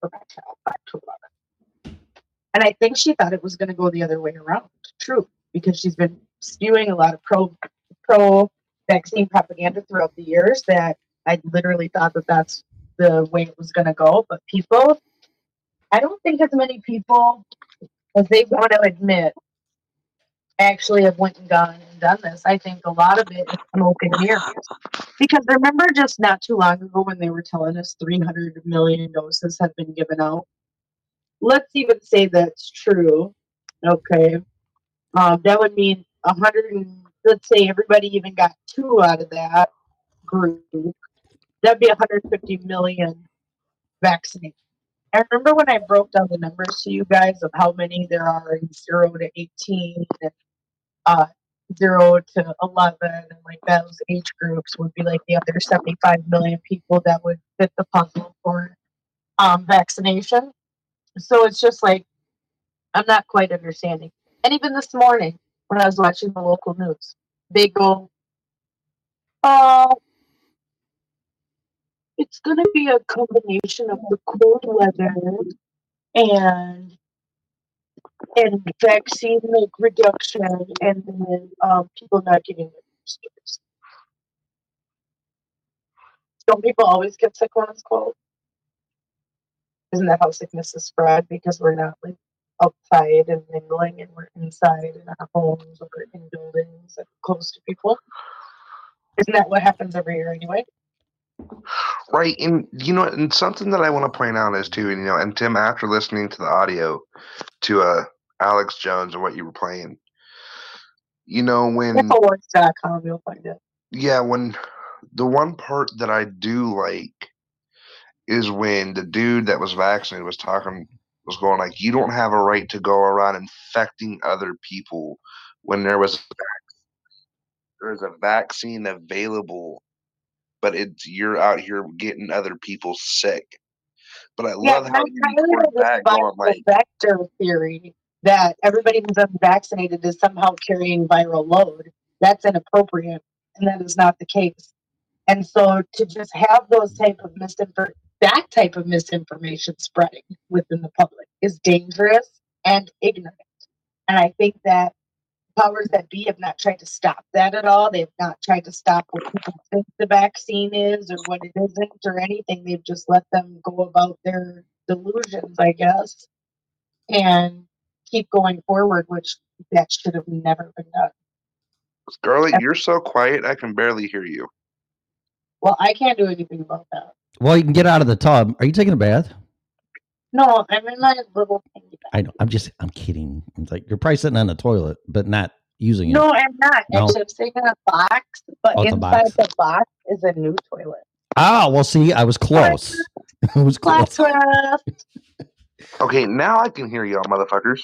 for my child. And I think she thought it was going to go the other way around. True, because she's been spewing a lot of pro pro vaccine propaganda throughout the years. That I literally thought that that's the way it was going to go. But people, I don't think as many people as they want to admit actually have went and gone and done this. I think a lot of it is smoke and mirrors. Because remember just not too long ago when they were telling us 300 million doses have been given out? Let's even say that's true. Okay. Um, that would mean 100, and, let's say everybody even got two out of that group. That'd be 150 million vaccinated. I remember when I broke down the numbers to you guys of how many there are in 0 to 18 and uh, 0 to 11 and like those age groups would be like the other 75 million people that would fit the puzzle for um, vaccination. So it's just like, I'm not quite understanding. And even this morning, when I was watching the local news, they go, oh, it's going to be a combination of the cold weather and and vaccine like reduction and then um, people not getting their boosters. Don't people always get sick when it's cold? Isn't that how sickness is spread? Because we're not like outside and mingling and we're inside in our homes or in buildings that close to people. Isn't that what happens every year anyway? Right, and you know, and something that I want to point out is too, and you know, and Tim, after listening to the audio to uh Alex Jones and what you were playing, you know, when Infowars.com, you'll find it. yeah, when the one part that I do like is when the dude that was vaccinated was talking was going like, you don't have a right to go around infecting other people when there was a there's a vaccine available, but it's you're out here getting other people sick. But I Yeah, love how you Tyler report was back by going the like, vector theory that everybody who's unvaccinated is somehow carrying viral load. That's inappropriate, and that is not the case. And so to just have those type of misinformation, that type of misinformation spreading within the public is dangerous and ignorant. And I think that powers that be have not tried to stop that at all. They've not tried to stop what people think the vaccine is or what it isn't or anything. They've just let them go about their delusions, I guess, and keep going forward, which that should have never been done. Scarlett, you're so quiet I can barely hear you. Well, I can't do anything about that. Well, you can get out of the tub. Are you taking a bath? No, I'm in my little tiny bag. I know. I'm just. I'm kidding. I'm like you're probably sitting on the toilet, but not using it. No, I'm not. No. Actually, I'm sitting in a box, but Oh, inside box. the box is a new toilet. Ah, well, see, I was close. I was close. Okay, now I can hear y'all, motherfuckers.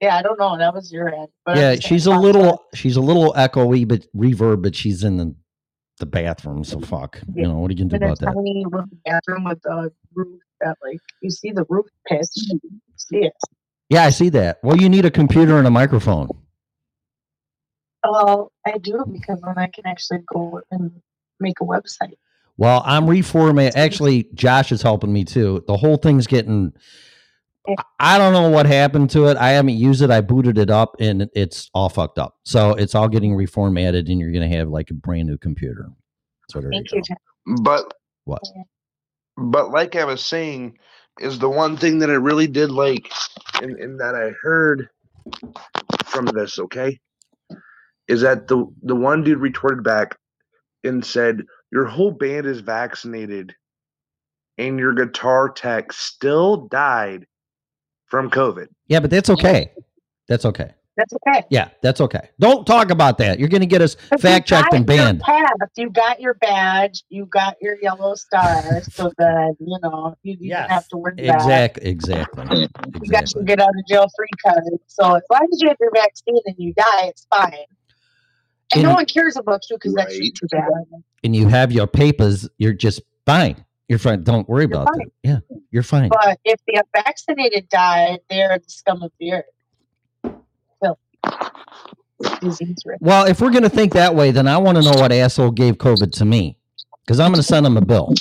Yeah, I don't know. That was your end. But Yeah, she's a saying little. She's a little echoey, but reverb. But she's in the the bathroom, so fuck. You know what are you gonna do about that? tiny little bathroom with a roof that, like, you see the roof. You see it. Yeah, I see that. Well, you need a computer and a microphone. Well, I do because then I can actually go and make a website. Well, I'm reformatting. Actually, Josh is helping me too. The whole thing's getting. I- I don't know what happened to it. I haven't used it. I booted it up and it's all fucked up. So it's all getting reformatted, and you're gonna have like a brand new computer. So there you Thank you, Tim. But What? but like I was saying, is the one thing that I really did like and, and that I heard from this, okay? Is that the the one dude retorted back and said, Your whole band is vaccinated and your guitar tech still died from COVID. Yeah, but that's okay. That's okay. That's okay. Yeah, that's okay. Don't talk about that. You're gonna get us fact checked and your banned. pass, You got your badge. You got your yellow star, so that you know you don't have to worry about. Exactly. Exactly. You got your get out of jail free card. So as long as you have your vaccine and you die, it's fine. And no one cares about you because that's just too bad. And you have your papers. You're just fine. You're fine. Don't worry about fine. that. Yeah, you're fine. But if the unvaccinated die, they're the scum of the earth. Well, if we're gonna think that way, then I want to know what asshole gave COVID to me, because I'm gonna send him a bill.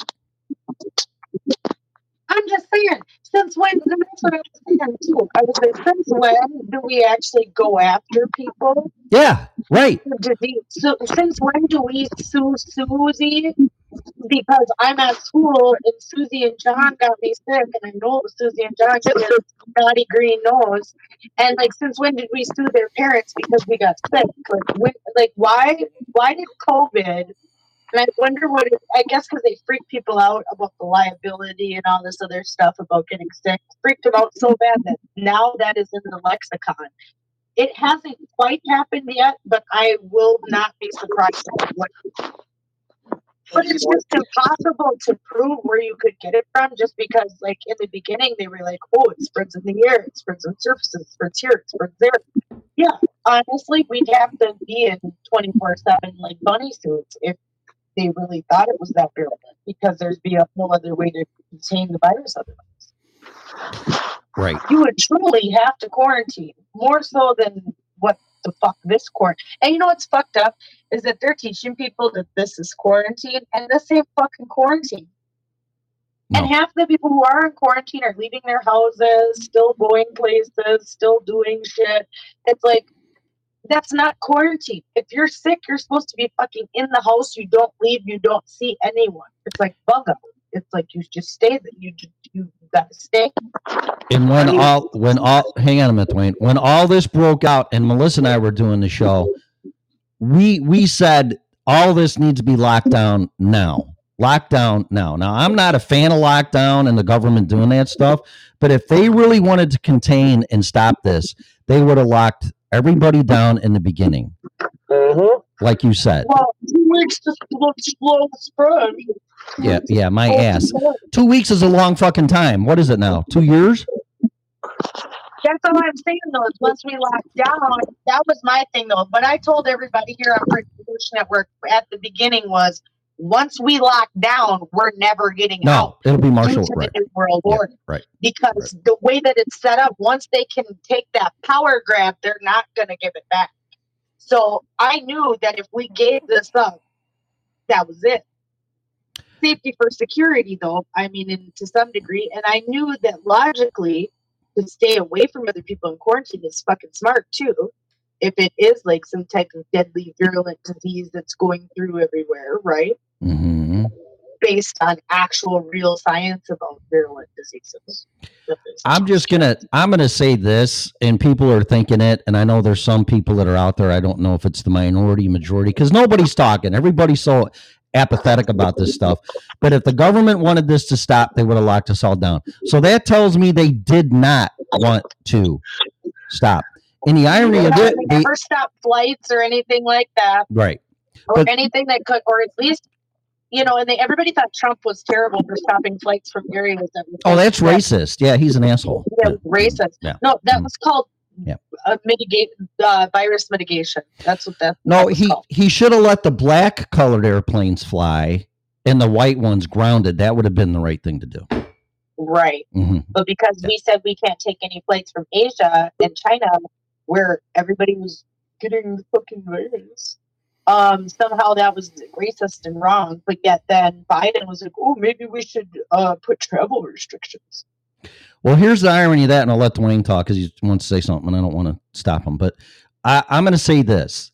I'm just saying, since when? That's what I was saying too. I was like, since when do we actually go after people? Yeah, right. disease? So, since when do we sue Susie? Because I'm at school and Susie and John got me sick, and I know Susie and John their naughty green nose. And like, since when did we sue their parents because we got sick? Like, when, like why? Why did COVID? And I wonder what it, I guess because they freak people out about the liability and all this other stuff about getting sick. Freaked them out so bad that now that is in the lexicon. It hasn't quite happened yet, but I will not be surprised what. But it's just impossible to prove where you could get it from just because, like, in the beginning, they were like, oh, it spreads in the air, it spreads on surfaces, it spreads here, it spreads there. Yeah, honestly, we'd have to be in 24 7 like bunny suits if they really thought it was that virulent because there'd be a whole other way to contain the virus otherwise. Right. You would truly have to quarantine more so than the fuck this court. And you know what's fucked up is that they're teaching people that this is quarantine and this ain't fucking quarantine. And half the people who are in quarantine are leaving their houses, still going places, still doing shit. It's like that's not quarantine. If you're sick, you're supposed to be fucking in the house. You don't leave. You don't see anyone. It's like bug out. It's like you just stay. there. You ju- you gotta stay. And when all when all hang on a minute, Dwayne. When all this broke out and Melissa and I were doing the show, we we said all this needs to be locked down now. lockdown now. Now, I'm not a fan of lockdown and the government doing that stuff, but if they really wanted to contain and stop this, they would have locked everybody down in the beginning, mm-hmm. like you said. Well, two weeks to slow, slow the spread. Yeah, yeah, my oh, ass. Two weeks is a long fucking time. What is it now? Two years? That's all I'm saying though. Is once we locked down, that was my thing though. But I told everybody here on Freedom Revolution Network at the beginning was once we lock down, we're never getting out. No, it'll be martial. Right, the New World Order. right. Because the way that it's set up, once they can take that power grab, they're not going to give it back. So I knew that if we gave this up, that was it. Safety for security, though, I mean, in, to some degree. And I knew that logically, to stay away from other people in quarantine is fucking smart, too. If it is like some type of deadly, virulent disease that's going through everywhere, right? hmm Based on actual real science about virulent diseases. I'm just gonna I'm gonna say this, and people are thinking it, and I know there's some people that are out there. I don't know if it's the minority, majority, because nobody's talking. Everybody's so apathetic about this stuff. But if the government wanted this to stop, they would have locked us all down. So that tells me they did not want to stop. And the irony of it, they never stop flights or anything like that. right? or But- anything that could, or at least, you know, and they everybody thought Trump was terrible for stopping flights from areas that. Oh, that's racist. Yeah, he's an asshole. Yeah, racist. Yeah. No, that mm. was called Yeah. uh, mitigate uh, virus mitigation. That's what that. No, he called. he should have let the black colored airplanes fly and the white ones grounded. That would have been the right thing to do. right. hmm But because we said we can't take any flights from Asia and China, where everybody was getting the fucking virus, um, somehow that was racist and wrong. But yet then Biden was like, "Oh, maybe we should uh, put travel restrictions." Well, here's the irony of that, and I'll let Dwayne talk because he wants to say something, and I don't want to stop him. But I, I'm going to say this: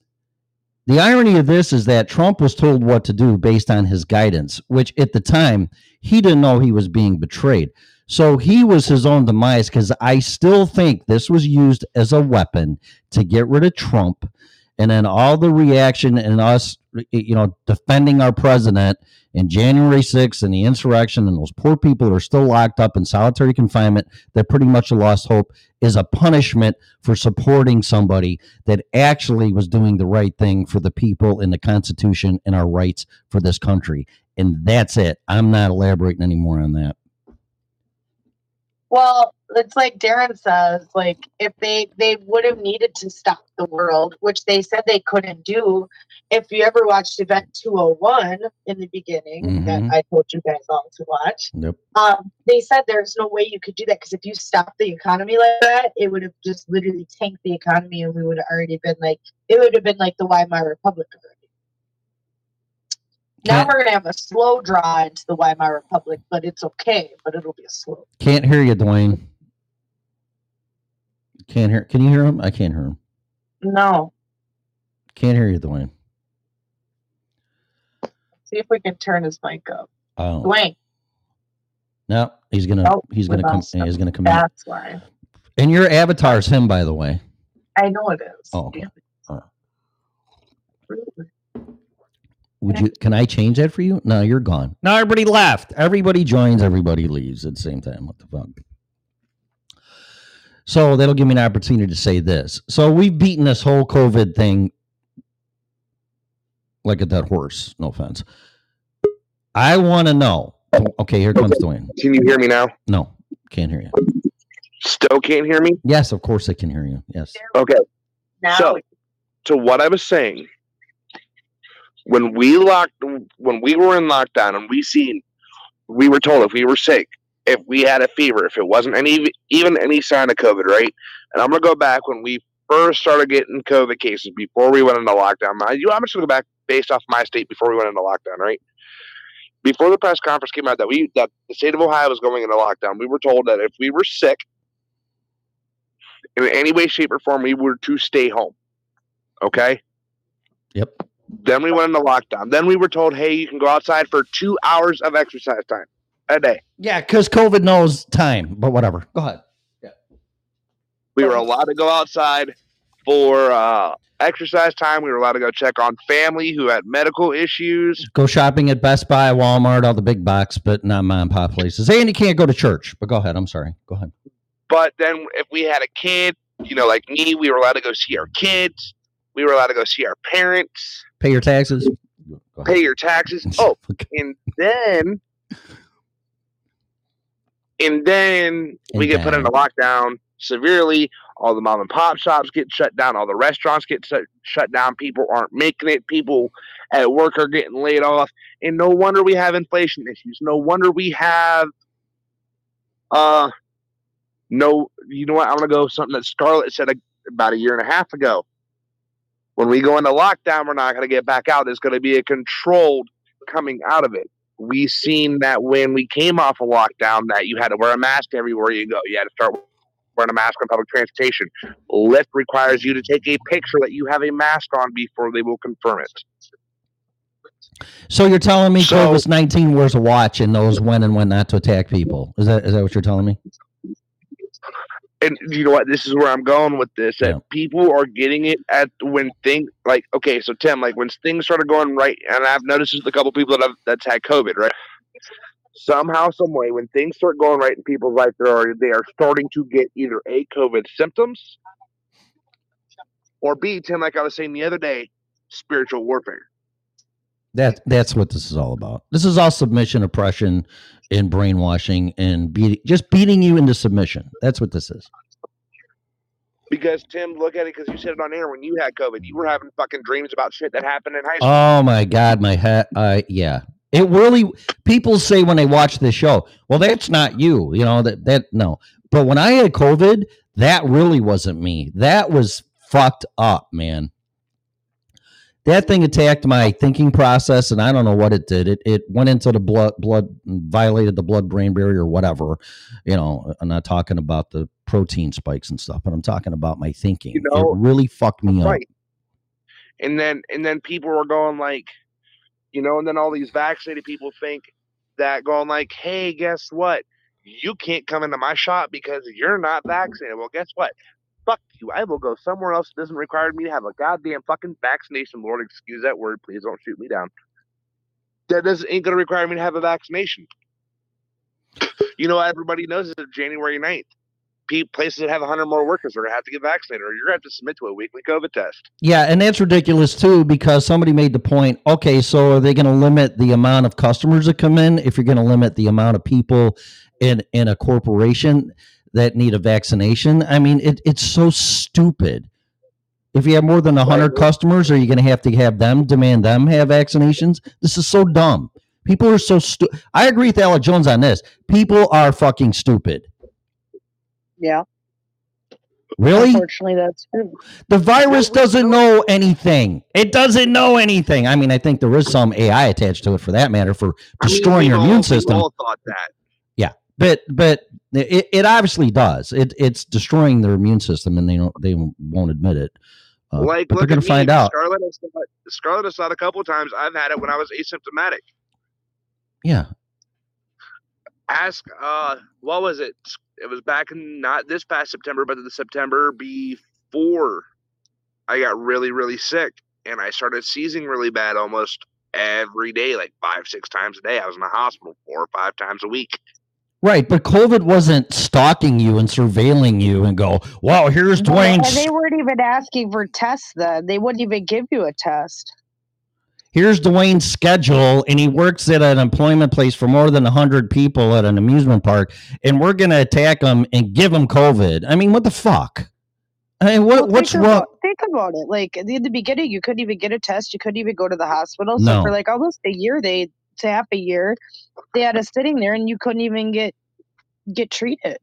the irony of this is that Trump was told what to do based on his guidance, which at the time he didn't know he was being betrayed. So he was his own demise because I still think this was used as a weapon to get rid of Trump. And then all the reaction and us, you know, defending our president in January 6th and the insurrection and those poor people are still locked up in solitary confinement that pretty much a lost hope is a punishment for supporting somebody that actually was doing the right thing for the people in the Constitution and our rights for this country. And that's it. I'm not elaborating anymore on that. Well, it's like Darren says, like if they they would have needed to stop the world, which they said they couldn't do. If you ever watched Event 201 in the beginning, that Mhm. I told you guys all to watch, Nope. um, they said there's no way you could do that because if you stopped the economy like that, it would have just literally tanked the economy, and we would have already been like it would have been like the Weimar Republic already. Now we're gonna have a slow draw into the Weimar Republic, but it's okay. But it'll be a slow. Can't hear you, Dwayne. Can't hear. Can you hear him? I can't hear him. No. Can't hear you, Dwayne. See if we can turn his mic up. Oh Dwayne, no, he's gonna Oh, he's gonna come. yeah, He's gonna come in. that's why. And your avatar's him, by the way. I know it is. Oh, okay. All right. Would you? Can I change that for you? No, you're gone. No, everybody left. Everybody joins. Everybody leaves at the same time. What the fuck? So that'll give me an opportunity to say this. So we've beaten this whole COVID thing like a dead horse. No offense. I want to know. Okay, here comes Dwayne. Can you hear me now? No, can't hear you. Still can't hear me? Yes, of course I can hear you. Yes. Okay. Now So, to what I was saying, when we locked, when we were in lockdown, and we seen, we were told if we were sick, if we had a fever, if it wasn't any, even any sign of COVID, right? And I'm gonna go back when we first started getting COVID cases before we went into lockdown. I, you, I'm just gonna go back based off my state before we went into lockdown, right? Before the press conference came out that we that the state of Ohio was going into lockdown, we were told that if we were sick in any way, shape, or form, we were to stay home. Okay. Yep. Then we went into lockdown. Then we were told, hey, you can go outside for two hours of exercise time a day. Yeah, because COVID knows time, but whatever. Go ahead. Yeah. We were allowed to go outside for uh, exercise time. We were allowed to go check on family who had medical issues. Go shopping at Best Buy, Walmart, all the big box, but not mom and pop places. And you can't go to church. But go ahead. I'm sorry. Go ahead. But then if we had a kid, you know, like me, we were allowed to go see our kids. We were allowed to go see our parents, Pay your taxes. pay your taxes. Oh, and then and then we And get put into lockdown severely. All the mom and pop shops get shut down. All the restaurants get shut, shut down. People aren't making it. People at work are getting laid off. And no wonder we have inflation issues. No wonder we have uh no you know what i'm gonna go with something that scarlett said a, about a year and a half ago when we go into lockdown we're not gonna get back out there's gonna be a controlled coming out of it we seen that when we came off of lockdown that you had to wear a mask everywhere you go you had to start wearing a mask on public transportation lyft requires you to take a picture that you have a mask on before they will confirm it So you're telling me So- COVID 19 wears a watch and knows when and when not to attack people. Is that is that what you're telling me? And you know what? This is where i'm going with this that people are getting it at when things like okay so tim like when things started going right and i've noticed with a couple people that have that's had covid right? Somehow some way when things start going right in people's life they are they are starting to get either a covid symptoms or b tim like i was saying the other day spiritual warfare That that's what this is all about. This is all submission, oppression, and brainwashing, and beating, just beating you into submission. That's what this is. because tim look at it because you said it on air when you had covid you were having fucking dreams about shit that happened in high school Oh my God, my head. Uh, yeah, it really. People say when they watch this show, "Well, that's not you." You know that that no. But when I had COVID, that really wasn't me. That was fucked up, man. That thing attacked my thinking process, and I don't know what it did. It it went into the blood, blood violated the blood brain barrier, or whatever. You know, I'm not talking about the protein spikes and stuff, but I'm talking about my thinking. You know, it really fucked me up. and then and then people were going like you know and then all these vaccinated people think that going like hey guess what you can't come into my shop because you're not vaccinated well guess what fuck you i will go somewhere else that doesn't require me to have a goddamn fucking vaccination lord excuse that word please don't shoot me down. That doesn't ain't gonna require me to have a vaccination. You know everybody knows that january 9th pe- places that have 100 more workers are going to have to get vaccinated or you're going to have to submit to a weekly covid test. Yeah, and that's ridiculous too because somebody made the point. Okay, so are they going to limit the amount of customers that come in if you're going to limit the amount of people in in a corporation that need a vaccination? I mean, it, it's so stupid. If you have more than 100 customers, are you going to have to have them demand them have vaccinations? This is so dumb. People are so stupid. I agree with Alex Jones on this. People are fucking stupid. Yeah. Really? Unfortunately, that's true. The virus doesn't know anything. It doesn't know anything. I mean, I think there is some AI attached to it for that matter for destroying your immune system. We all thought that. But but it, it obviously does. It it's destroying their immune system, and they don't they won't admit it. Uh, like, they're look going at to find out. Scarlett has, thought, Scarlett has thought a couple times. I've had it when I was asymptomatic. Yeah, Ask, uh, what was it? It was back in not this past September, but the September before I got really, really sick, and I started seizing really bad almost every day, like five, six times a day. I was in the hospital four or five times a week. Right. But COVID wasn't stalking you and surveilling you and go, "Wow, here's Dwayne. they weren't even asking for tests then. They wouldn't even give you a test. here's Dwayne's schedule, and he works at an employment place for more than hundred people at an amusement park, and we're going to attack him and give him COVID. I mean, what the fuck? I mean, what Well, what's wrong? About, think about it. Like in the beginning, you couldn't even get a test. You couldn't even go to the hospital. So No. for like almost a year, they half a year, they had us sitting there, and you couldn't even get get treated.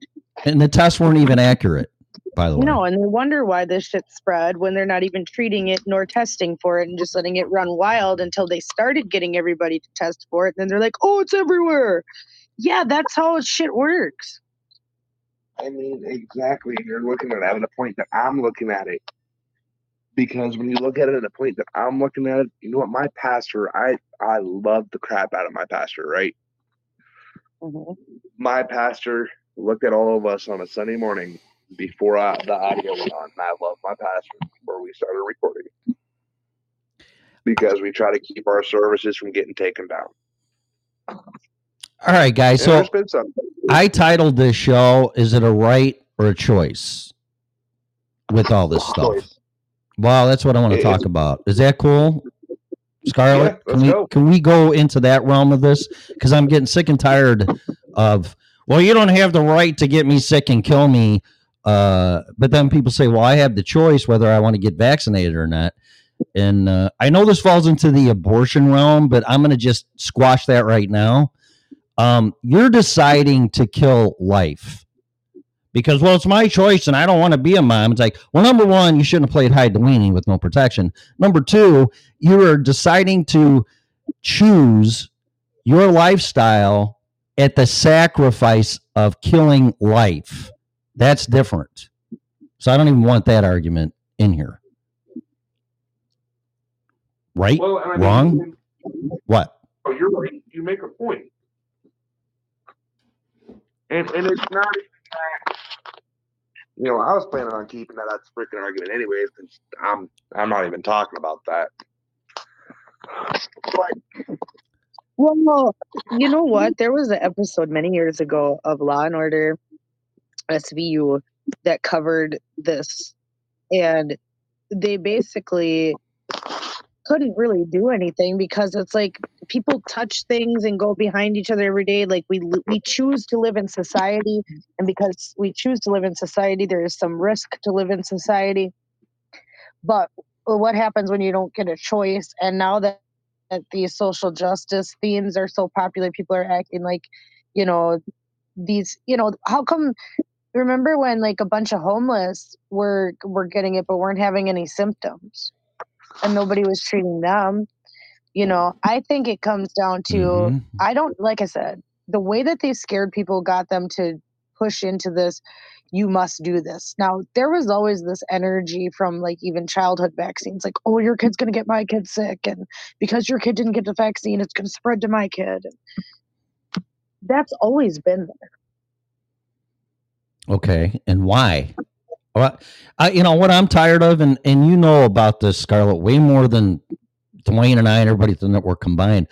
And the tests weren't even accurate, by the way. No, and they wonder why this shit spread when they're not even treating it nor testing for it and just letting it run wild until they started getting everybody to test for it. And then they're like, oh, it's everywhere. Yeah, that's how shit works. I mean, exactly. You're looking at it at the point that I'm looking at it. Because when you look at it at the point that I'm looking at it, you know what? My pastor, I I love the crap out of my pastor, right? Mm-hmm. My pastor looked at all of us on a Sunday morning before I, the audio went on, and I love my pastor before we started recording because we try to keep our services from getting taken down. All right, guys. And So been some. I titled this show "Is it a right or a choice?" With all this stuff. Well, that's what I want to It talk about. Is that cool, Scarlett? Yeah, can we go. can we go into that realm of this? Because I'm getting sick and tired of. Well, you don't have the right to get me sick and kill me. Uh, but then people say, "Well, I have the choice whether I want to get vaccinated or not." And uh, I know this falls into the abortion realm, but I'm going to just squash that right now. Um, you're deciding to kill life because, well, it's my choice and I don't want to be a mom. It's like, well, number one, you shouldn't have played hide the weenie with no protection. Number two, you are deciding to choose your lifestyle at the sacrifice of killing life. That's different. So I don't even want that argument in here. Right? Well, I mean, Wrong? What? Oh, you're right. You make a point. And and it's not. You know, I was planning on keeping that a freaking argument anyways, because I'm I'm not even talking about that. But Well, you know what? There was an episode many years ago of Law and Order SVU that covered this, and they basically couldn't really do anything because it's like people touch things and go behind each other every day. Like we we choose to live in society, and because we choose to live in society, there is some risk to live in society. But what happens when you don't get a choice? And now that that these social justice themes are so popular, people are acting like, you know, these, you know, how come? Remember when like a bunch of homeless were were getting it but weren't having any symptoms, and nobody was treating them. You know, I think it comes down to Mhm. I don't like I said the way that they scared people got them to push into this. You must do this. Now there was always this energy from like even childhood vaccines, like oh your kid's gonna get my kid sick, and because your kid didn't get the vaccine, it's gonna spread to my kid. That's always been there. Okay, and why? Well, I, you know what I'm tired of, and and you know about this, Scarlett, way more than Dwayne and I and everybody at the network combined.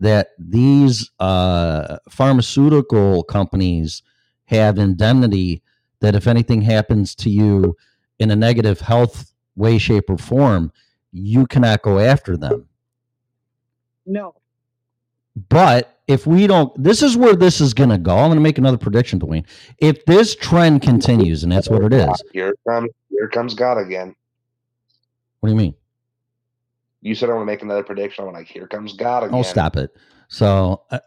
That these uh, pharmaceutical companies have indemnity that if anything happens to you in a negative health way, shape, or form, you cannot go after them. No. But if we don't, this is where this is going to go. I'm going to make another prediction, Dwayne. If this trend continues, and that's what it is, here comes here comes God again. what do you mean? You said I want to make another prediction. I'm like, here comes God again. Oh, stop it. So, uh,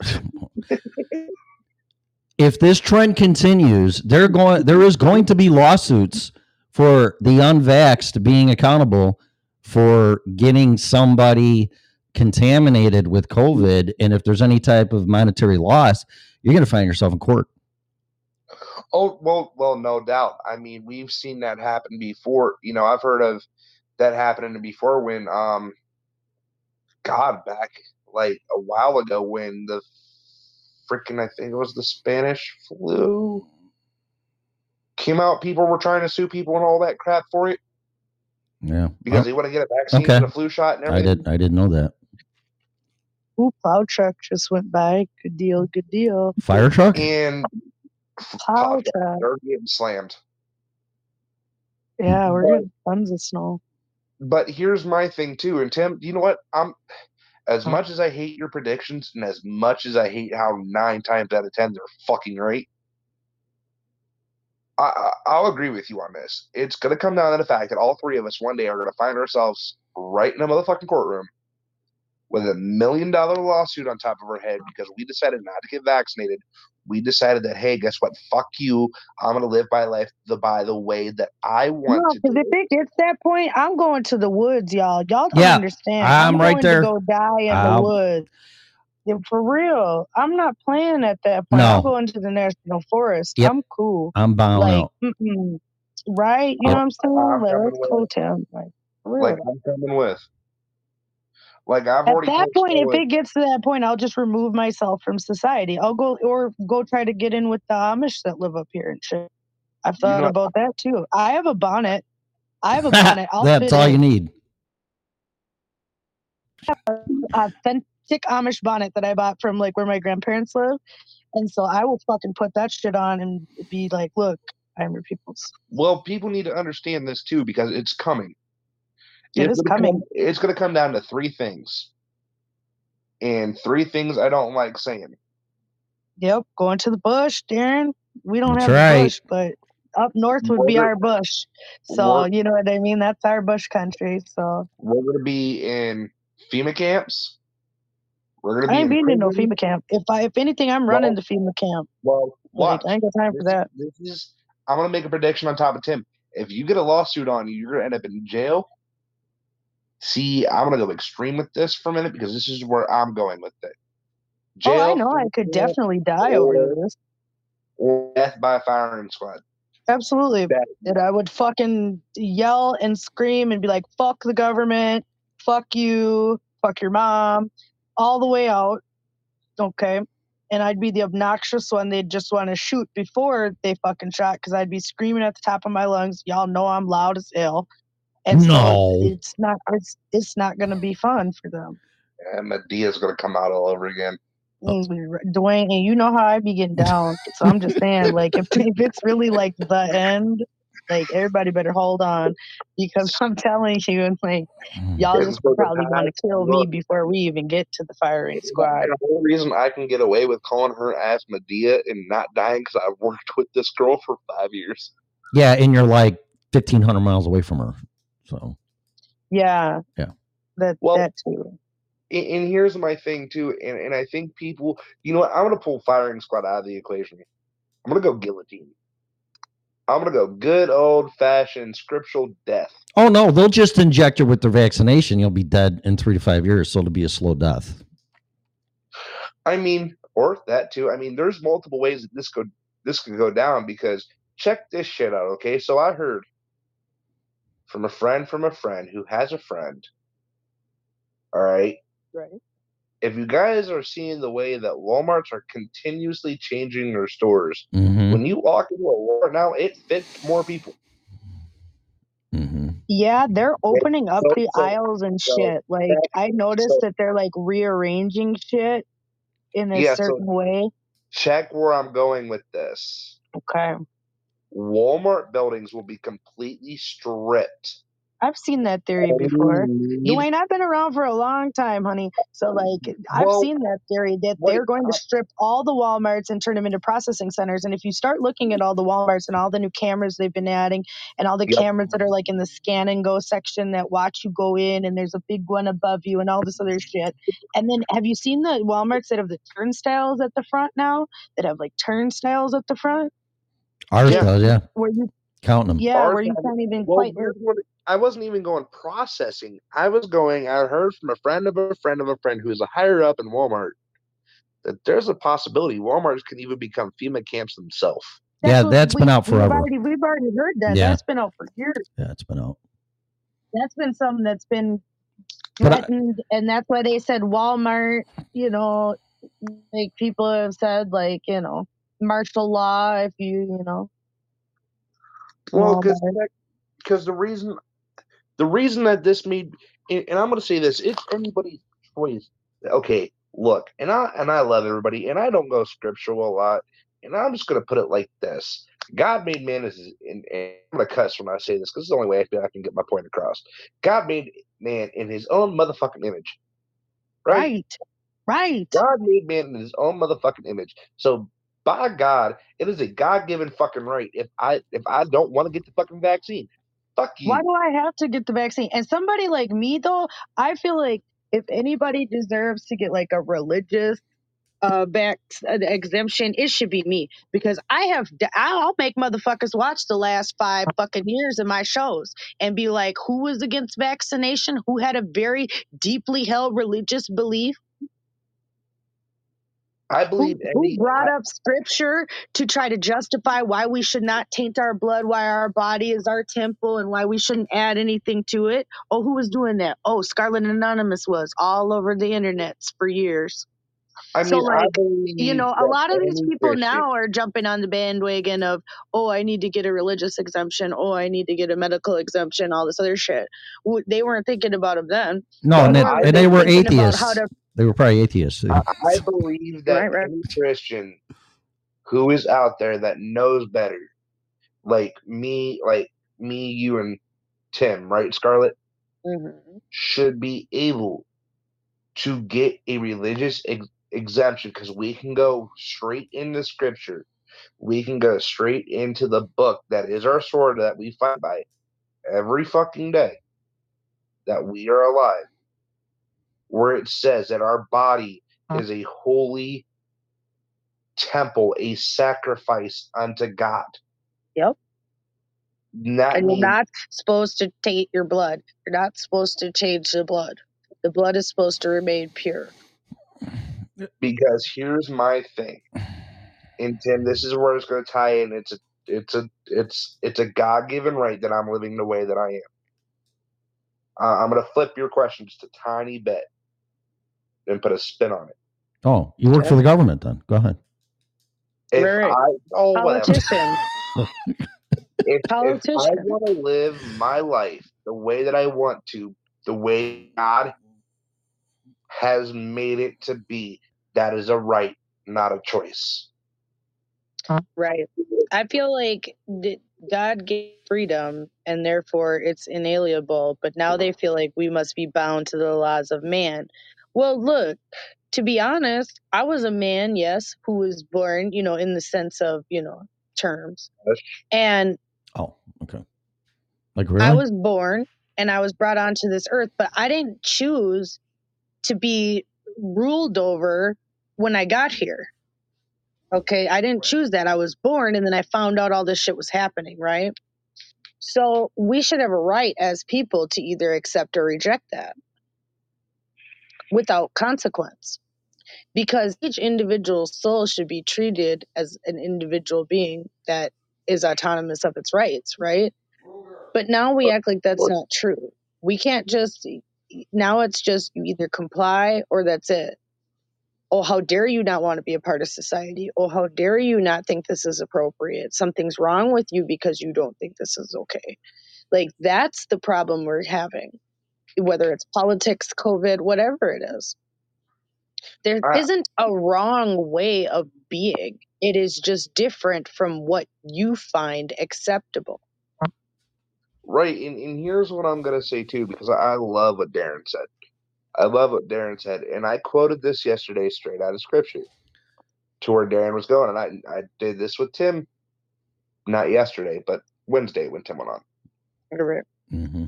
if this trend continues, there going there is going to be lawsuits for the unvaxxed being accountable for getting somebody contaminated with COVID, and if there's any type of monetary loss, you're going to find yourself in court. Oh well, well, no doubt. I mean, we've seen that happen before. You know, I've heard of that happening before when, um, God, back like a while ago when the freaking I think it was the Spanish flu came out. People were trying to sue people and all that crap for it Yeah, because they want to get a vaccine okay. and a flu shot and everything. I did. I didn't know that. Ooh, plow truck just went by. Good deal, good deal. Fire truck. And Plow truck. they're getting slammed. Yeah, we're getting tons of snow. But here's my thing too, and Tim, you know what? I'm as much as I hate your predictions, and as much as I hate how nine times out of ten they're fucking right. I, I I'll agree with you on this. It's gonna come down to the fact that all three of us one day are gonna find ourselves right in a motherfucking courtroom with a million dollar lawsuit on top of her head because we decided not to get vaccinated. We decided that hey, guess what? Fuck you. I'm gonna live my life the by the way that I want No, to because if it gets that point, I'm going to the woods, y'all. Y'all don't Yeah, understand. I'm right going there. To go die in I'll- the woods. Yeah, for real. I'm not playing at that point. No. I'm going to the national forest. Yep. I'm cool. I'm bowing like, out. right? You know what I'm saying? I'm Like, let's go, it. Tim. Like, for like I'm coming with. Like I've At already that point, if it gets to that point, I'll just remove myself from society. I'll go or go try to get in with the Amish that live up here and shit. I've thought know- about that too. I have a bonnet. I have a bonnet. I'll That's all it. you need. authentic Amish bonnet that I bought from like where my grandparents live. And so I will fucking put that shit on and be like, look, I'm your people's. Well, people need to understand this too because it's coming. It It's is gonna coming. Come, it's going to come down to three things, and three things I don't like saying. Yep, going to the bush, Darren. We don't That's have right. a bush, but up north would be We're- our bush. So you know what I mean? That's our bush country. So We're going to be in FEMA camps. We're going to I be ain't in been to no. FEMA camp. If I if anything, I'm running the FEMA camp. Well, Like watch. I ain't got time for This, that. this is. I'm going to make a prediction on top of Tim. If you get a lawsuit on you, you're going to end up in jail. See, I'm going to go extreme with this for a minute because this is where I'm going with it. Oh, I know. I could definitely die over this. or death by firing squad. Absolutely. And I would fucking yell and scream and be like, fuck the government, fuck you, fuck your mom, all the way out. Okay. And I'd be the obnoxious one they'd just want to shoot before they fucking shot because I'd be screaming at the top of my lungs. Y'all know I'm loud as hell. And No. so it's not it's it's not gonna be fun for them. And Madea's going to come out all over again. Mm, Dwayne, and you know how I be getting down. So I'm just saying, like, if, if it's really like the end, like everybody better hold on because I'm telling you, and like y'all just probably want to kill me before we even get to the firing squad. The only reason I can get away with calling her ass Medea and not dying because I've worked with this girl for five years. Yeah, and you're like 1,500 miles away from her. So, Yeah, yeah. that Well- that too. And, and here's my thing too, and, and I think people, you know what? I'm gonna pull firing squad out of the equation. I'm gonna go guillotine. I'm gonna go good old fashioned scriptural death. Oh, no, they'll just inject you with the vaccination. You'll be dead in three to five years. So it'll be a slow death. I mean, or that too. I mean, there's multiple ways that this could this could go down because check this shit out, okay? So I heard from a friend from a friend who has a friend. All right. Right. If you guys are seeing the way that Walmarts are continuously changing their stores, Mhm. when you walk into a Walmart now, it fits more people. Yeah, they're opening up so- the so- aisles and so shit. Like I noticed so- that they're like rearranging shit in a Yeah, so- certain way. Check where I'm going with this. Okay. Walmart buildings will be completely stripped. I've seen that theory before. Dwayne, I've been around for a long time, honey. So, like, I've Well, seen that theory that they're going to strip all the Walmarts and turn them into processing centers. And if you start looking at all the Walmarts and all the new cameras they've been adding, and all the Yep. cameras that are like in the scan and go section that watch you go in, and there's a big one above you, and all this other shit. And then, have you seen the Walmarts that have the turnstiles at the front now? That have like turnstiles at the front, Ours Yeah. does, yeah. where you, Counting them. yeah, Ours where you can't even Well, quite. what it- I wasn't even going processing. I was going. I heard from a friend of a friend of a friend who is a higher up in Walmart that there's a possibility Walmarts can even become FEMA camps themselves. Yeah, what that's been we- out We've forever. already, we've already heard that. Yeah. That's been out for years. Yeah, it's been out. that's been something that's been But I- and that's why they said walmart you know like people have said like you know martial law if you you know Well, because the reason the reason that this made and, and I'm going to say this, it's anybody's choice. Okay, look, and I and I love everybody, and I don't go scriptural a lot, and I'm just going to put it like this: God made man as, and, and I'm going to cuss when I say this because it's the only way I feel I can get my point across. God made man in His own motherfucking image, right? right right God made man in His own motherfucking image. So by God, it is a God-given fucking right. If I if I don't want to get the fucking vaccine, fuck you. why do i have to get the vaccine and somebody like me though i feel like if anybody deserves to get like a religious uh back an exemption it should be me because i have i'll make motherfuckers watch the last five fucking years of my shows and be like who was against vaccination who had a very deeply held religious belief I believe who any. brought up scripture to try to justify why we should not taint our blood why our body is our temple and why we shouldn't add anything to it? Oh who was doing that? Oh Scarlett anonymous was all over the internet for years. I so mean, I like believe you know a lot of these people Christian, now are jumping on the bandwagon of oh i need to get a religious exemption. Oh i need to get a medical exemption all this other shit. They weren't thinking about them then. No, they they, were they were thinking about how atheists. to They were probably atheists. I, I believe that Right, right. any Christian who is out there that knows better, like me, like me, you, and Tim, right, Scarlett, Mhm. should be able to get a religious ex- exemption because we can go straight into Scripture. We can go straight into the book that is our sword that we fight by every fucking day that we are alive, where it says that our body is a holy temple, a sacrifice unto God. Yep. And that and you're not supposed to taint your blood you're not supposed to change the blood the blood is supposed to remain pure because here's my thing, and Tim, this is where it's going to tie in. It's a, it's a, it's, it's a God given right that I'm living the way that I am. Uh, I'm going to flip your question just a tiny bit and put a spin on it. Oh, you work for the government then? Go ahead. If Right. I, oh, whatever. politician if, if I want to live my life the way that I want to, the way God has made it to be, that is a right, not a choice. right i feel like god gave freedom and therefore it's inalienable but now they feel like we must be bound to the laws of man well look to be honest i was a man yes who was born you know in the sense of you know terms and Oh, okay. Like really? I was born and I was brought onto this earth, but I didn't choose to be ruled over when I got here. Okay, I didn't choose that. I was born and then I found out all this shit was happening, right? So we should have a right as people to either accept or reject that without consequence. Because each individual soul should be treated as an individual being that is autonomous of its rights, right? But now we act like that's not true. We can't just now it's just you either comply or that's it. Oh, how dare you not want to be a part of society? Oh, how dare you not think this is appropriate? Something's wrong with you because you don't think this is okay. Like that's the problem we're having. Whether it's politics, COVID, whatever it is. There Ah. isn't a wrong way of being. It is just different from what you find acceptable. Right, and, and here's what I'm gonna say too, because I, I love what Darren said. I love what Darren said, and I quoted this yesterday straight out of scripture to where Darren was going, and I I did this with Tim, not yesterday, but Wednesday when Tim went on. Right. Mm-hmm.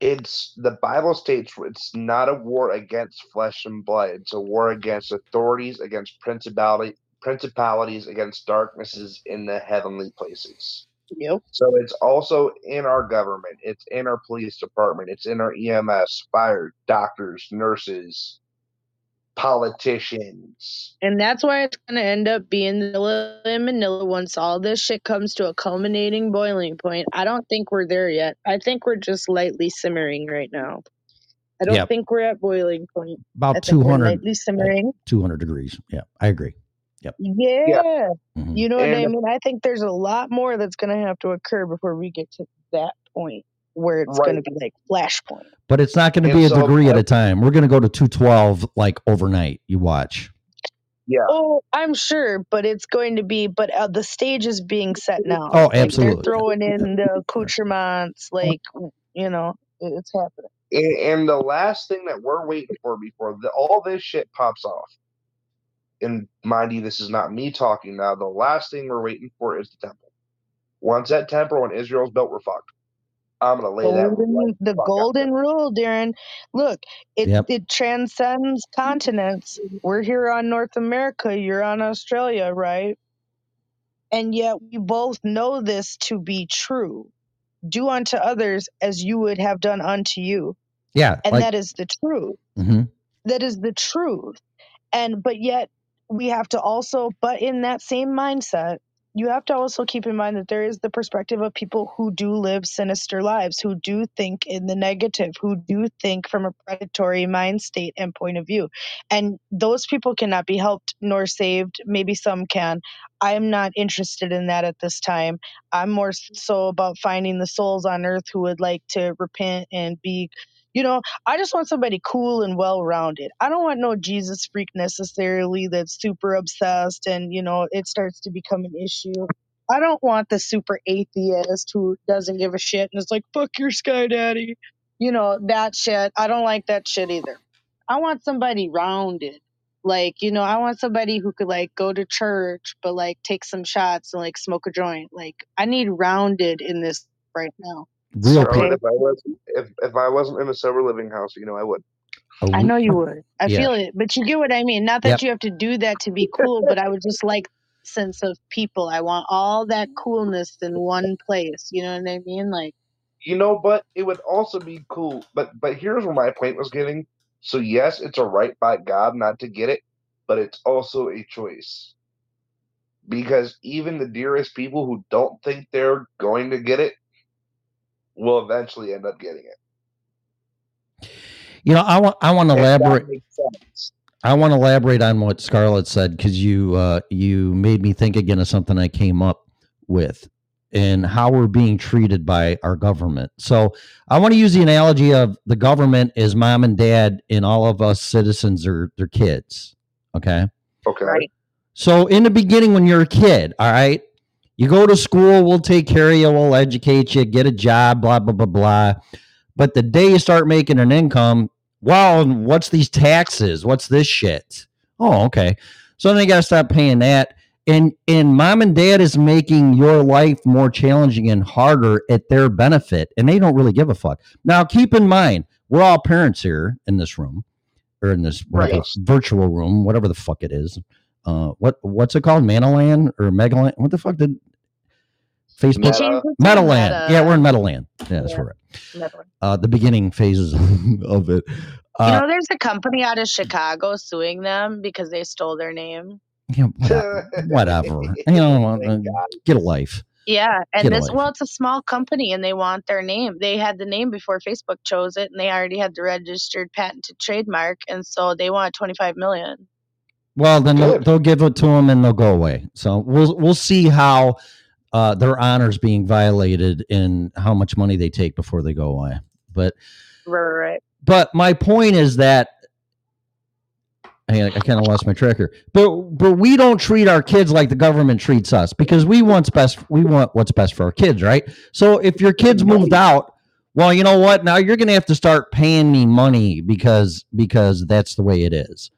It's the Bible states it's not a war against flesh and blood. It's a war against authorities, against principality, principalities, against darknesses in the heavenly places. Yep. So it's also in our government, it's in our police department, it's in our EMS, fire, doctors, nurses, politicians. And that's why it's going to end up being Manila and Manila once all this shit comes to a culminating boiling point. I don't think we're there yet. I think we're just lightly simmering right now. I don't Yep. think we're at boiling point. About I think we're 200 lightly simmering. 200 degrees. Yeah, I agree. Yep. Yeah. Mhm. You know what I mean? I think there's a lot more that's going to have to occur before we get to that point where it's going to be like flashpoint. But it's not going to And be a so degree at a time. We're going to go to 212 like overnight. You watch. Yeah. Oh, I'm sure, but it's going to be. But uh, the stage is being set now. Oh, Like, absolutely. they're throwing in the accoutrements, like you know, it's happening. And, and the last thing that we're waiting for before the, all this shit pops off, and mind you, this is not me talking now. The last thing we're waiting for is the temple. Once that temple in Israel's built, we're fucked. I'm gonna lay that. Golden, right the fuck out golden rule, Darren. Look, it Yep. it transcends continents. We're here on North America. You're on Australia, right? And yet we both know this to be true. Do unto others as you would have done unto you. Yeah. And like, that is the truth. mhm. That is the truth. And but yet we have to also, but in that same mindset, you have to also keep in mind that there is the perspective of people who do live sinister lives, who do think in the negative, who do think from a predatory mind state and point of view. And those people cannot be helped nor saved. Maybe some can. I am not interested in that at this time. I'm more so about finding the souls on earth who would like to repent and be you know, I just want somebody cool and well rounded. I don't want no Jesus freak necessarily that's super obsessed and, you know, it starts to become an issue. I don't want the super atheist who doesn't give a shit and is like, fuck your sky daddy. You know, that shit. I don't like that shit either. I want somebody rounded. Like, you know, I want somebody who could like go to church, but like take some shots and like smoke a joint. Like, I need rounded in this right now. Real Charlotte, quick. if I was if if I wasn't in a sober living house, you know I would. I know you would. I Yeah. feel it, but you get what I mean. Not that Yep. you have to do that to be cool, but I would just like sense of people. I want all that coolness in one place. You know what I mean? Like, You know, but it would also be cool. But but here's where my point was getting. So yes, it's a right by God not to get it, but it's also a choice. Because even the dearest people who don't think they're going to get it will eventually end up getting it. You know, I want I want to If elaborate. I want to elaborate on what Scarlett said because you uh, you made me think again of something I came up with and how we're being treated by our government. So I want to use the analogy of the government is mom and dad, and all of us citizens are their kids. Okay. Okay. Right. So in the beginning, when you're a kid, all right, you go to school, we'll take care of you, we'll educate you, get a job, blah blah blah blah. But the day you start making an income, well, what's these taxes? What's this shit? Oh, okay. So then you gotta stop paying that. And and mom and dad is making your life more challenging and harder at their benefit, and they don't really give a fuck. Now, keep in mind, we're all parents here in this room, or in this whatever, virtual room, whatever the fuck it is. Uh, what what's it called? Manaland or Megaland? What the fuck did Facebook? It changed it to Metaland. Meta. Yeah, we're in Metaland. Yeah, that's Yeah. where we're at. never. Uh, the beginning phases of it. you Uh, know, there's a company out of Chicago suing them because they stole their name. yeah, whatever. whatever. You know, uh, get a life. Yeah, and Get this well, it's a small company, and they want their name. They had the name before Facebook chose it, and they already had the registered patented trademark, and so they want 25 million. Well, then they'll, they'll give it to them and they'll go away. So we'll we'll see how uh, their honors being violated and how much money they take before they go away. But Right, but my point is that I, I kind of lost my track here. But but we don't treat our kids like the government treats us because we want best. We want what's best for our kids, right? So if your kids moved out, well, you know what? Now you're going to have to start paying me money because because that's the way it is.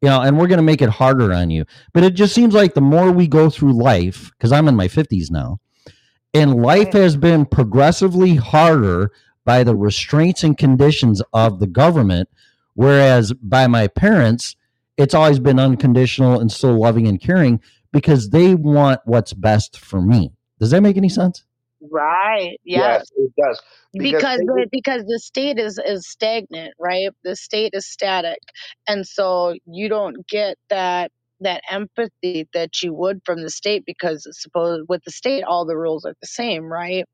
You know, and we're going to make it harder on you. But it just seems like the more we go through life, because I'm in my 50s now, and life has been progressively harder by the restraints and conditions of the government whereas by my parents it's always been unconditional and still loving and caring because they want what's best for me. Does that make any sense Right. Yes, Yes. it does. Because they the, because the state is is stagnant, right? The state is static, and so you don't get that that empathy that you would from the state because suppose with the state all the rules are the same, right?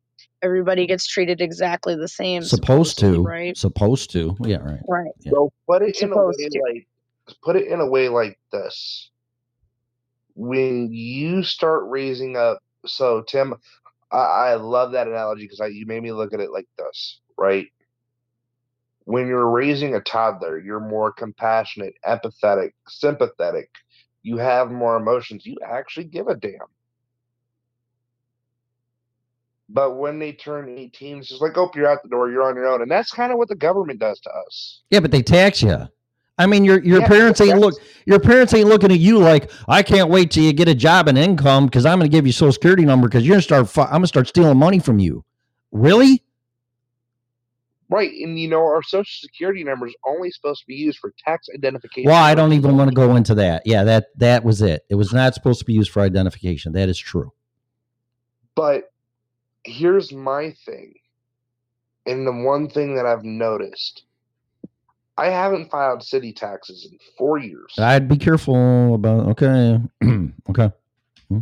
Everybody gets treated exactly the same. supposed to right? supposed to yeah right Right. So put it in a way Supposed to. like put it in a way like this. When you start raising up, so Tim, I, I love that analogy because you made me look at it like this, right? When you're raising a toddler, you're more compassionate, empathetic, sympathetic. You have more emotions. You actually give a damn. But when they turn 18, it's just like, oh, you're out the door, you're on your own. And that's kind of what the government does to us. yeah but they tax you i mean your your Yeah, parents ain't look your parents ain't looking at you like i can't wait till you get a job and income because i'm going to give you social security number because you're going to start fu- i'm going to start stealing money from you really Right. And you know, our social security number is only supposed to be used for tax identification. well i don't even want to go into that yeah that that was it it was not supposed to be used for identification that is true But here's my thing. And the one thing that I've noticed I haven't filed city taxes in four years. I'd be careful about. Okay, okay. Hmm.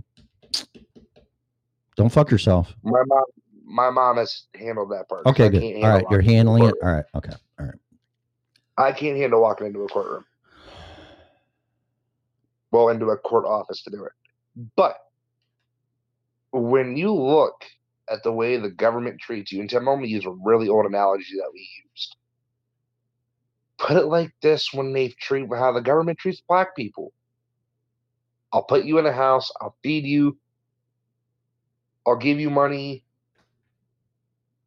Don't fuck yourself. My mom, my mom has handled that part. Okay, good. All right, you're walking into a handling it. All right. Okay. All right. I can't handle walking into a courtroom. Well, into a court office to do it. But when you look at the way the government treats you, and I'm going to use a really old analogy that we used. Put it like this when they treat how the government treats black people. I'll put you in a house, I'll feed you, I'll give you money.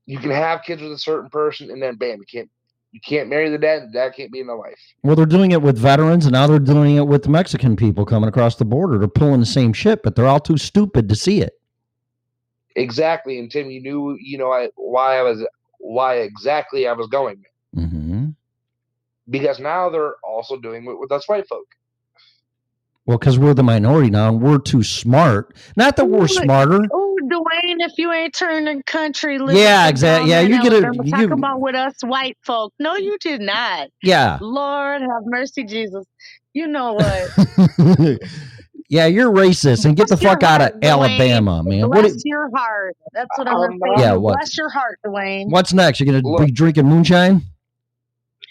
You can have kids with a certain person, and then bam, you can't you can't marry the dad, and the dad can't be in the life. Well, they're doing it with veterans, and now they're doing it with the Mexican people coming across the border. They're pulling the same shit, but they're all too stupid to see it. Exactly. And Tim, you knew, you know, I, why I was, why exactly I was going there. Mm-hmm. Because now they're also doing it with us white folk. Well, because we're the minority now, and we're too smart. Not that we're Look, smarter. Oh, Dwayne, if you ain't turning country, Yeah, exactly. yeah, you get a- Alabama, you- Talk about with us white folk. No, you did not. Yeah. Lord have mercy, Jesus. You know what? yeah, you're racist, and get the Bless your fuck out of Dwayne. Alabama, man. What? Bless i- your heart. That's what I'm oh, I'm. Yeah, You what? Bless your heart, Dwayne. What's next? You're gonna be drinking moonshine?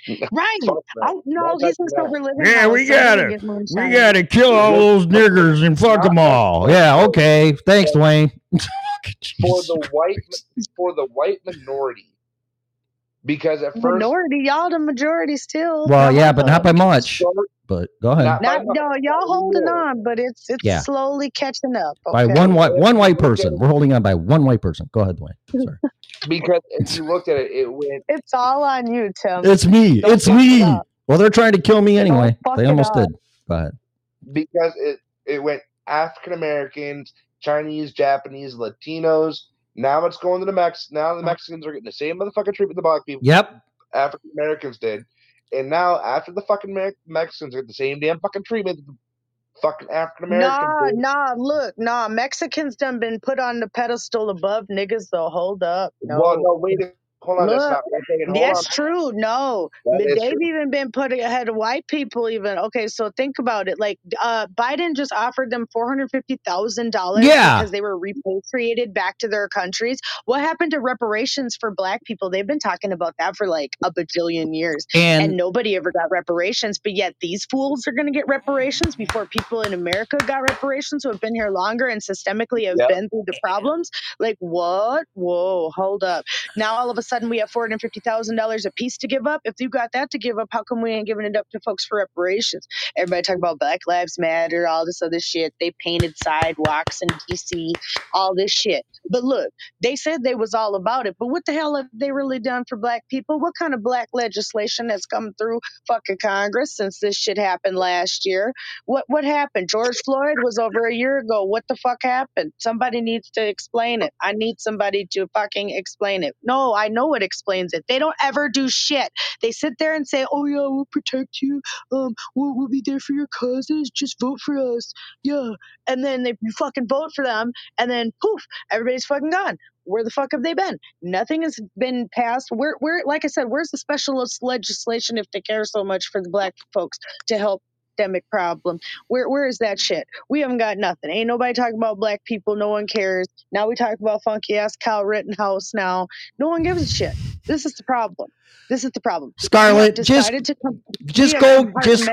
Right. Oh, no, he's in sober living. Yeah, we gotta, can get we gotta kill all those niggers and fuck them all. Yeah, okay. Thanks, Dwayne. For the white, for the white minority. Because at first, Minority, y'all the majority still. Well, Not yeah, but not by much. But go ahead. Not by Not, no, y'all holding on, but it's it's Yeah. slowly catching up. By one white one white person. We're holding on by one white person. Go ahead, Dwayne. Sorry. because if you looked at it, it went It's all on you, Tim. It's me. Don't It's fuck it me. Well, they're trying to kill me anyway. They almost did. Go ahead. because it it went African Americans, Chinese, Japanese, Latinos. Now it's going to the Mex. Now the Mexicans are getting the same motherfucking treatment the black people. Yep. African Americans did, and now after the fucking Me- Mexicans get the same damn fucking treatment the fucking African Americans Nah, did. nah, look, nah. Mexicans done been put on the pedestal above niggas, though. Hold up. No. Well, no, wait. a- Hold on, that's Look, not one second. Hold That's on. true. No, That is they've true. even been put ahead of white people. Even okay, so think about it. Like uh, Biden just offered them four hundred fifty thousand dollars Yeah. because they were repatriated back to their countries. What happened to reparations for Black people? They've been talking about that for like a bajillion years, And- nobody ever got reparations. But yet these fools are going to get reparations before people in America got reparations who have been here longer and systemically have Yep. been through the problems. Like what? Whoa, hold up. Now all of a sudden we have four hundred fifty thousand dollars a piece to give up. If you got that to give up, how come we ain't giving it up to folks for reparations? Everybody talk about Black Lives Matter, all this other shit. They painted sidewalks in DC, all this shit. But look, they said they was all about it. But what the hell have they really done for black people? What kind of black legislation has come through fucking Congress since this shit happened last year? What what happened? George Floyd was over a year ago. What the fuck happened? Somebody needs to explain it. I need somebody to fucking explain it. No, I know it explains it. They don't ever do shit. They sit there and say, "Oh yeah, we'll protect you. Um, we'll, we'll be there for your causes. Just vote for us." Yeah, and then they you fucking vote for them, and then poof, everybody's fucking gone. Where the fuck have they been? Nothing has been passed. Where, where, like I said, where's the specialist legislation if they care so much for the black folks to help pandemic problem? Where, where is that shit? We haven't got nothing. Ain't nobody talking about black people. No one cares. Now we talk about funky ass Kyle Rittenhouse. Now no one gives a shit. This is the problem. This is the problem. Scarlett, just decided to com- just go just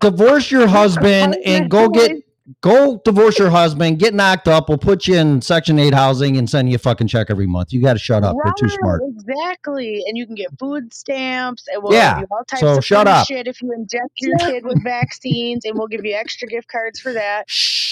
divorce your husband and go get go divorce your husband, get knocked up. We'll put you in Section Eight housing and send you a fucking check every month. You got to shut up. You're too smart. Exactly. And you can get food stamps and we'll Yeah, give you all types so of shut up. shit if you inject your kid with vaccines and we'll give you extra gift cards for that.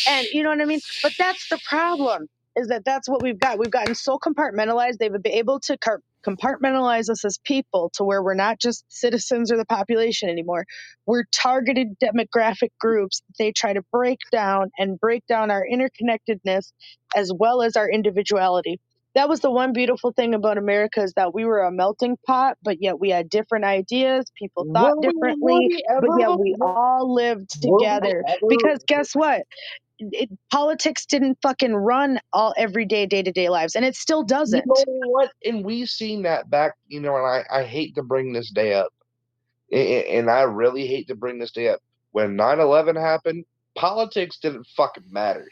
And you know what I mean? But that's the problem is that that's what we've got. We've gotten so compartmentalized. They've been able to car- compartmentalize us as people to where we're not just citizens or the population anymore. We're targeted demographic groups. They try to break down and break down our interconnectedness as well as our individuality. That was the one beautiful thing about America is that we were a melting pot, but yet we had different ideas. People thought Were we- differently, we but yet we all lived we together. Because guess what? It, politics didn't fucking run all everyday day to day lives, and it still doesn't. You know what? And we've seen that back, you know, and I, I hate to bring this day up. A- a- And I really hate to bring this day up. When 9 11 happened, politics didn't fucking matter.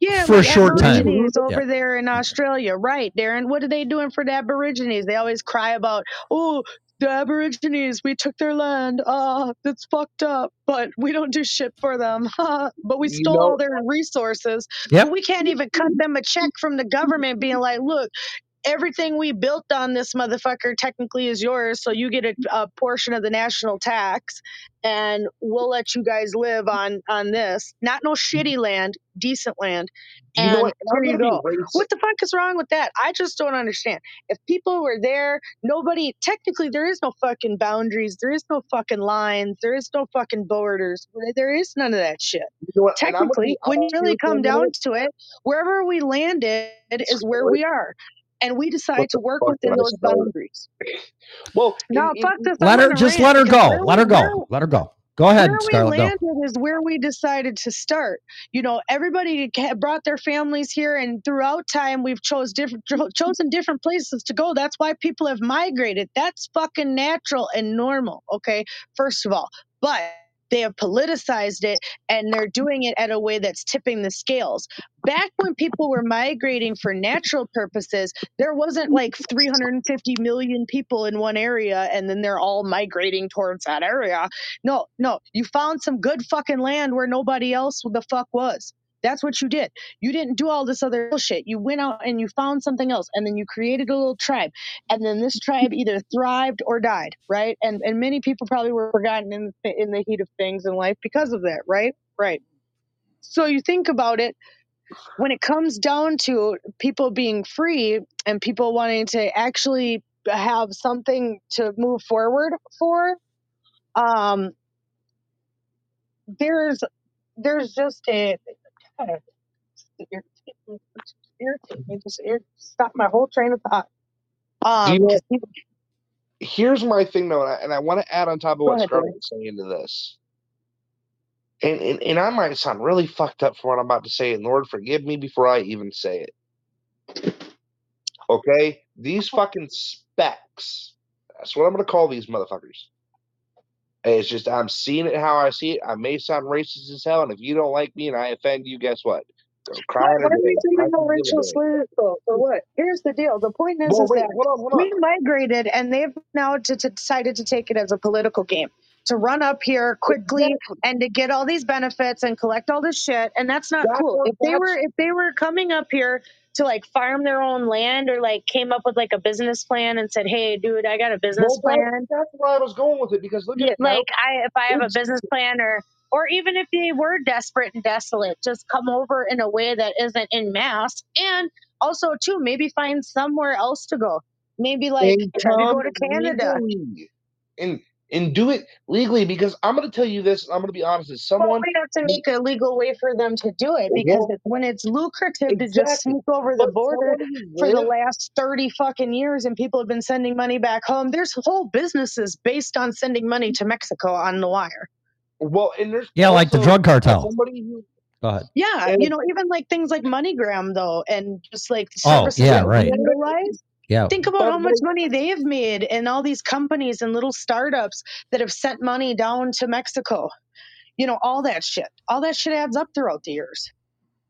Yeah, for a short time. Aborigines Yeah. over there in Australia, right, Darren? What are they doing for the Aborigines? They always cry about, oh, the Aborigines, we took their land. Ah, that's fucked up. But we don't do shit for them. but we stole all their resources. Yep. We can't even cut them a check from the government being like, look, everything we built on this motherfucker technically is yours. So you get a, a portion of the national tax and we'll let you guys live on on this. Not no shitty land, decent land. You know And what? You go. What the fuck is wrong with that? I just don't understand. If people were there, nobody technically there is no fucking boundaries, there is no fucking lines, there is no fucking borders. There is none of that shit. You know what? And I'm gonna Technically, be when you really here for a come down to it, wherever we landed is where we are. And we decide to work within those start? boundaries. Well, No, in- in- fuck this. Let her just rant let her go. Let her where go. Let her go. Go ahead, where we Scarlett. Go. landed is where we decided to start. You know, everybody brought their families here, and throughout time, we've chose different chosen different places to go. That's why people have migrated. That's fucking natural and normal. Okay, first of all, but they have politicized it and they're doing it at a way that's tipping the scales. Back when people were migrating for natural purposes, there wasn't like 350 million people in one area and then they're all migrating towards that area. No, no, you found some good fucking land where nobody else the fuck was. That's what you did. You didn't do all this other bullshit. You went out and you found something else, and then you created a little tribe, and then this tribe either thrived or died, right? And and many people probably were forgotten in in the heat of things in life because of that, right? Right. So you think about it when it comes down to people being free and people wanting to actually have something to move forward for, um, there's there's just a God, it's irritating me. It's irritating me. Just ir- stop my whole train of thought. Do you Um, know, 'cause people- here's my thing though, and I, and I want to add on top of Go what ahead, Scarlett was saying to this. And, and and I might sound really fucked up for what I'm about to say, and Lord forgive me before I even say it. Okay, these fucking specs. That's what I'm gonna call these motherfuckers. It's just I'm seeing it how I see it. I may sound racist as hell, and if you don't like me and I offend you, guess what? Go cry Why, why are we doing a racial damn. slurs though? For what? Here's the deal. The point is, Well, is wait, that hold on, hold on. we migrated, and they've now t- t- decided to take it as a political game to run up here quickly and to get all these benefits and collect all this shit, and that's not That's cool. what If they were, if they were coming up here to like farm their own land or like came up with like a business plan and said, "Hey, dude, I got a business well, plan," that's where I was going with it because look at Yeah, like I if I have a business plan or or even if they were desperate and desolate, just come over in a way that isn't in mass. And also too, maybe find somewhere else to go. Maybe like to go to Canada. and and do it legally because I'm going to tell you this. I'm going to be honest. As Well, someone, we have to make a legal way for them to do it because well, it's, when it's lucrative to just sneak over the border for the last 30 fucking years and people have been sending money back home, there's whole businesses based on sending money to Mexico on the wire. well, and there's Yeah, like the drug cartel. somebody who Go ahead. Yeah, and you know, even like things like MoneyGram though, and just like the Oh, yeah, that we right. Utilize. Yeah. Think about how much money they've made and all these companies and little startups that have sent money down to Mexico. You know, all that shit. All that shit adds up throughout the years.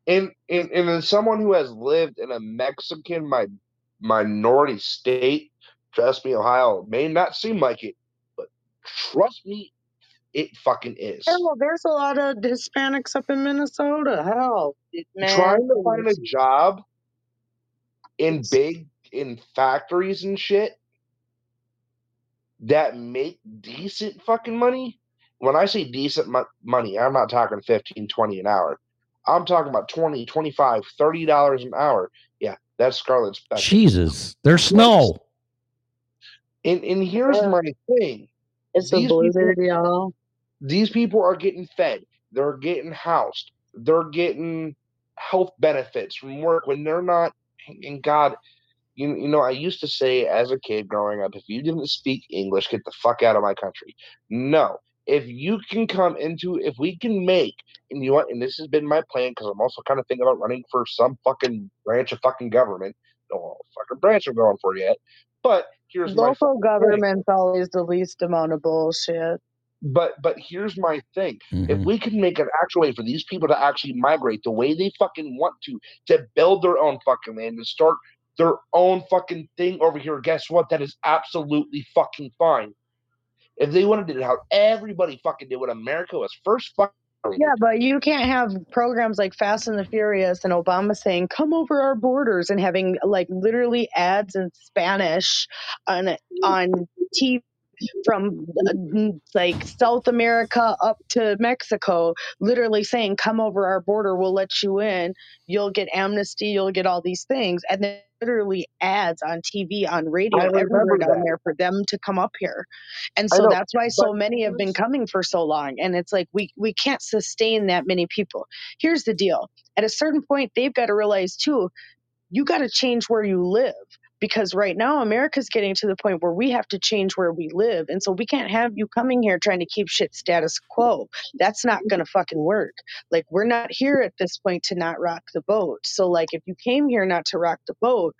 and and and as someone who has lived in a Mexican mi- minority state, trust me, Ohio may not seem like it, but trust me, it fucking is. Well, there's a lot of Hispanics up in Minnesota. Hell, man. Trying to find a job in big in factories and shit that make decent fucking money. When I say decent mo- money, I'm not talking 15, 20 an hour. I'm talking about 20, 25, 30 dollars an hour. Yeah, that's Scarlett Spectre. Jesus, there's Yes. snow. And and here's Yeah. my thing. It's a These people y'all. these people are getting fed. They're getting housed. They're getting health benefits from work when they're not and God, you, you know, I used to say as a kid growing up, if you didn't speak English, get the fuck out of my country. No. If you can come into, if we can make, and you want, and this has been my plan because I'm also kind of thinking about running for some fucking branch of fucking government. No fucking branch I'm going for yet. But here's my Local fucking point. government's always the least amount of bullshit. But but here's my thing: if Mhm. we can make an actual way for these people to actually migrate the way they fucking want to, to build their own fucking land and start their own fucking thing over here, guess what? That is absolutely fucking fine. If they wanted to do how everybody fucking did what America was first fucking Yeah, but you can't have programs like Fast and the Furious and Obama saying, come over our borders and having like literally ads in Spanish on on TV from uh, like South America up to Mexico, literally saying, come over our border, we'll let you in, you'll get amnesty, you'll get all these things. And then literally ads on TV, on radio, I everywhere remember down that. there for them to come up here. And I so know, that's why so but many have been coming for so long. And it's like we we can't sustain that many people. Here's the deal. At a certain point, they've got to realize too, you got to change where you live because right now America's getting to the point where we have to change where we live. And so we can't have you coming here trying to keep shit status quo. That's not going to fucking work. Like we're not here at this point to not rock the boat. So like if you came here not to rock the boat,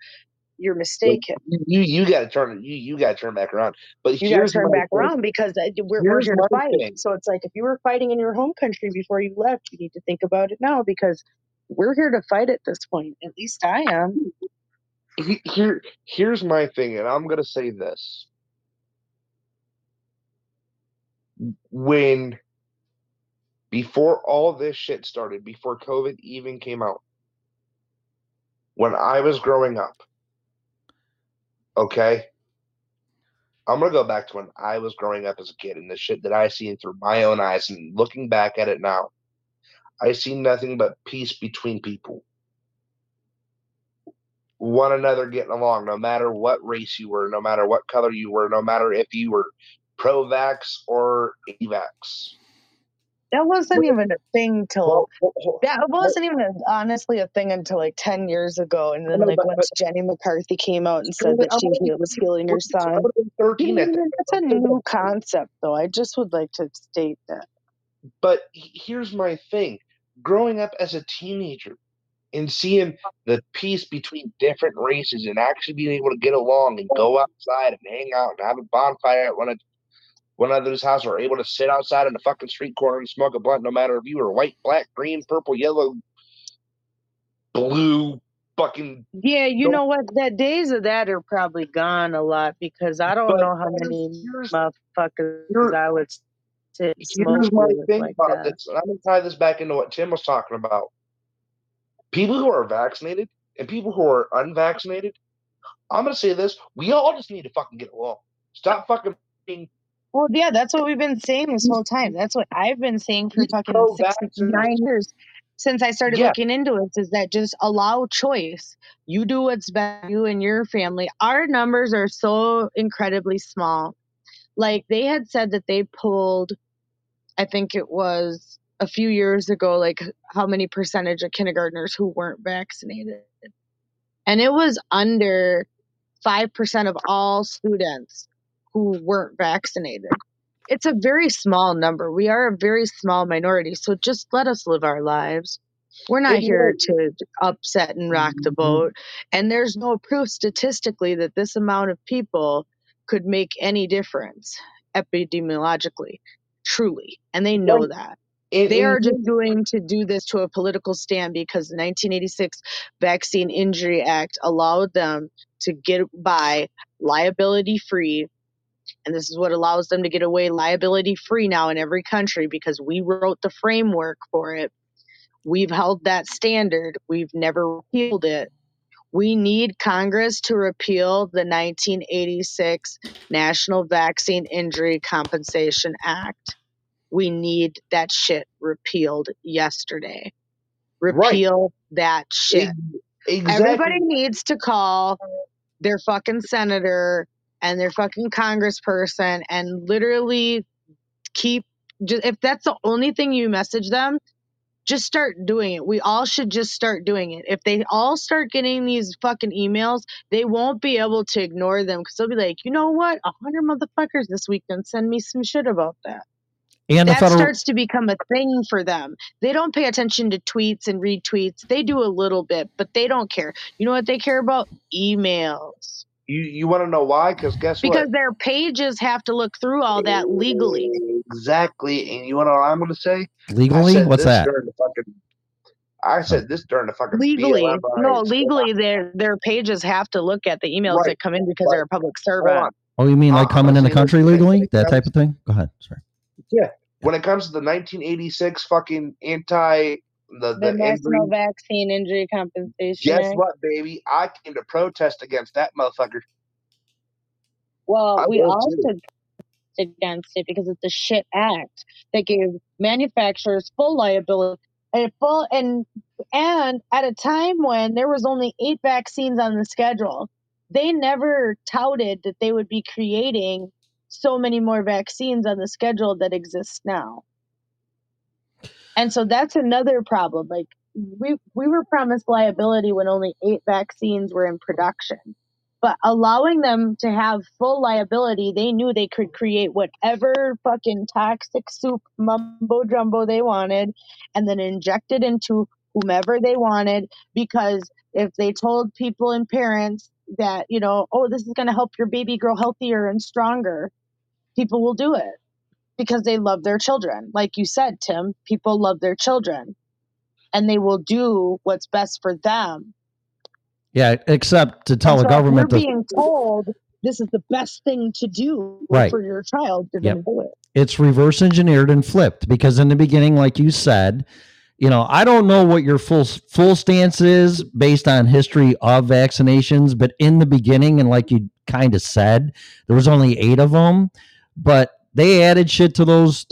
you're mistaken. you you got to turn. You you got to turn back around. But You got to turn back thing. around because uh, we're, we're here to fight. thing. So it's like if you were fighting in your home country before you left, you need to think about it now because we're here to fight at this point. At least I am. He- Here here's my thing, and I'm gonna say this. When before all this shit started, before COVID even came out, when I was growing up, okay, I'm gonna go back to when I was growing up as a kid and the shit that I seen through my own eyes and looking back at it now, I see nothing but peace between people. One another getting along, no matter what race you were, no matter what color you were, no matter if you were pro vax or anti-vax. That wasn't even a thing till Well, ho- ho- that wasn't even a, honestly a thing until like ten years ago. And then like once Jenny McCarthy came out and said that she would have he- was healing her son. would have been 13 That's a new concept, though. I just would like to state that. But here's my thing growing up as a teenager and seeing the peace between different races and actually being able to get along and go outside and hang out and have a bonfire at one of one other's house or able to sit outside in the fucking street corner and smoke a blunt no matter if you were white, black, green, purple, yellow, blue, fucking Yeah, you know what? That days of that are probably gone a lot because I don't But know how many motherfuckers I would sit Here's my thing like about that. this, and I'm gonna tie this back into what Tim was talking about. People who are vaccinated and people who are unvaccinated, I'm gonna say this: we all just need to fucking get along. Stop fucking being Well, yeah, that's what we've been saying this whole time. That's what I've been saying for fucking six, nine years since I started Yeah. looking into it. Is that just allow choice? You do what's best for you and your family. Our numbers are so incredibly small. Like they had said that they pulled, I think it was a few years ago, like how many percentage of kindergartners who weren't vaccinated, and it was under five percent of all students who weren't vaccinated. It's a very small number. We are a very small minority, so just let us live our lives. We're not here to upset and rock the boat. And there's no proof statistically that this amount of people could make any difference epidemiologically, truly. And they know that. And- They are just doing to do this to a political stand because the 1986 Vaccine Injury Act allowed them to get by liability free. And this is what allows them to get away liability free now in every country because we wrote the framework for it. We've held that standard. We've never repealed it. We need Congress to repeal the 1986 National Vaccine Injury Compensation Act. We need that shit repealed yesterday. Repeal that shit. exactly. Everybody needs to call their fucking senator and their fucking congressperson and literally keep just if that's the only thing you message them just start doing it. We all should just start doing it. If they all start getting these fucking emails, they won't be able to ignore them because they'll be like, you know what? A hundred motherfuckers this week done send me some shit about that. And the that federal starts to become a thing for them. They don't pay attention to tweets and retweets. They do a little bit, but they don't care. You know what they care about? Emails. You you want to know why? Because guess because what? Because their pages have to look through all that legally. Exactly. And you want to know what I'm going to say? Legally? What's that? During the fucking, I said this during the fucking Legally, BLM no, legally, their their pages have to look at the emails Right, that come in because right. they're a public Hold servant. Oh, you mean like Uh, coming in the country when it- when legally? That type of thing? Go ahead. Sorry. Yeah. When it comes to the 1986 fucking anti the The the National injury, Vaccine Injury Compensation guess Act. what, baby? I came to protest against that motherfucker. Well, I we all should protest against it because it's a shit act that gave manufacturers full liability and full and and at a time when there was only eight vaccines on the schedule, they never touted that they would be creating so many more vaccines on the schedule that exists now. And so that's another problem. Like we we were promised liability when only eight vaccines were in production. But allowing them to have full liability, they knew they could create whatever fucking toxic soup mumbo jumbo they wanted and then inject it into whomever they wanted because if they told people and parents that, you know, oh, this is going to help your baby grow healthier and stronger, people will do it because they love their children. Like you said, Tim, people love their children and they will do what's best for them. Yeah, except to tell And the so government you're that being told this is the best thing to do Right. for your child, you're Yep. do it. it's reverse engineered and flipped because in the beginning like you said you know i don't know what your full full stance is based on history of vaccinations but in the beginning and like you kind of said there was only eight of them but they added shit to those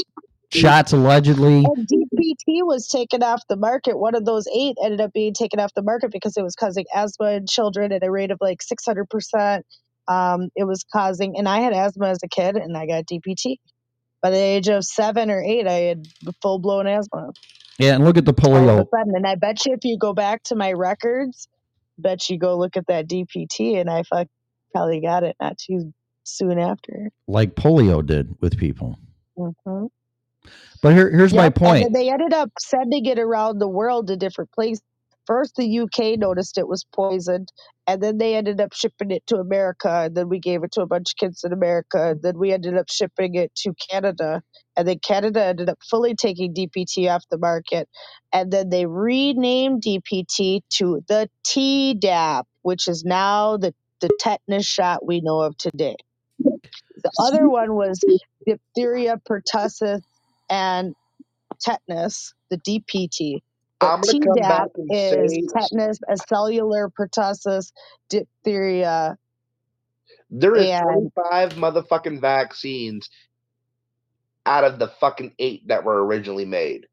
shots allegedly And DPT was taken off the market. One of those eight ended up being taken off the market because it was causing asthma in children at a rate of like 600%. Um, it was causing, and I had asthma as a kid and I got DPT. By the age of seven or eight, I had full blown asthma. yeah and look at the polio sudden. And I bet you if you go back to my records, bet you go look at that DPT and I fuck, probably got it not too soon after. like polio did with people hmm but here, here's my Yep, And point they ended up sending it around the world to different places. First, the UK noticed it was poisoned, and then they ended up shipping it to America. And then we gave it to a bunch of kids in America. And then we ended up shipping it to Canada. And then Canada ended up fully taking DPT off the market. And then they renamed DPT to the Tdap, which is now the, the tetanus shot we know of today. The other one was diphtheria, pertussis, and tetanus, the DPT. I'm The gonna come back Tdap and is say tetanus, acellular pertussis, diphtheria. there is And 25 motherfucking vaccines out of the fucking eight that were originally made.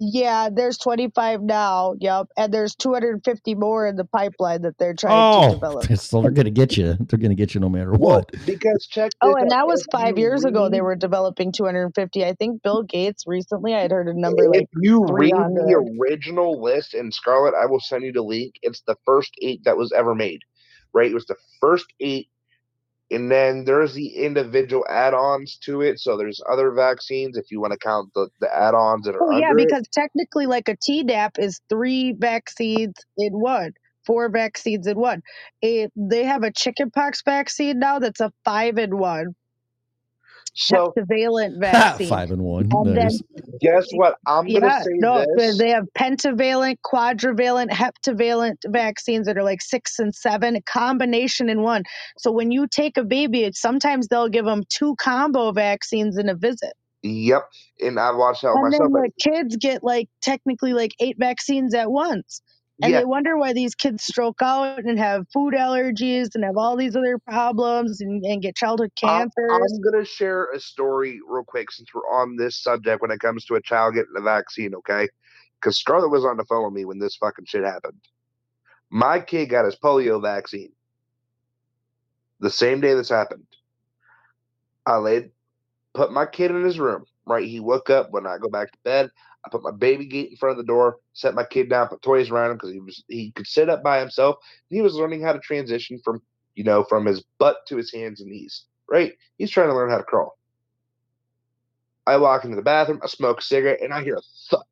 Yeah, there's 25 now. Yep. And there's 250 more in the pipeline that they're trying to oh develop. so they're gonna get you they're gonna get you no matter Well, what because check Oh, this and out. that was If five you years ago. They read, were developing 250. I think Bill Gates recently, I had heard a number like if you read 300. the original list in Scarlett, I will send you the link. It's the first eight that was ever made, right? It was the first eight, and then there's the individual add-ons to it. So there's other vaccines if you want to count the the add-ons that are Oh, yeah, under it. because technically, like a Tdap is three vaccines in one, four vaccines in one. It, they have a chickenpox vaccine now that's a five in one So heptavalent vaccine. five and one And then, guess what? I'm gonna say no, they- this. they have pentavalent, quadrivalent, heptavalent vaccines that are like six and seven, a combination in one. So when you take a baby, it's, sometimes they'll give them two combo vaccines in a visit. Yep, and I watched out And myself. then the kids get like technically like eight vaccines at once. And yeah, they wonder why these kids stroke out and have food allergies and have all these other problems and, and get childhood I'm. I'm gonna share a story real quick since we're on this subject when it comes to a child getting the vaccine, okay? Because Scarlett was on the phone with me when this fucking shit happened. My kid got his polio vaccine the same day this happened. I laid, put my kid in his room. Right, he woke up when I go back to bed. I put my baby gate in front of the door, set my kid down, put toys around him because he was he could sit up by himself. He was learning how to transition from you know from his butt to his hands and knees. Right, he's trying to learn how to crawl. I walk into the bathroom, I smoke a cigarette, and I hear a thud.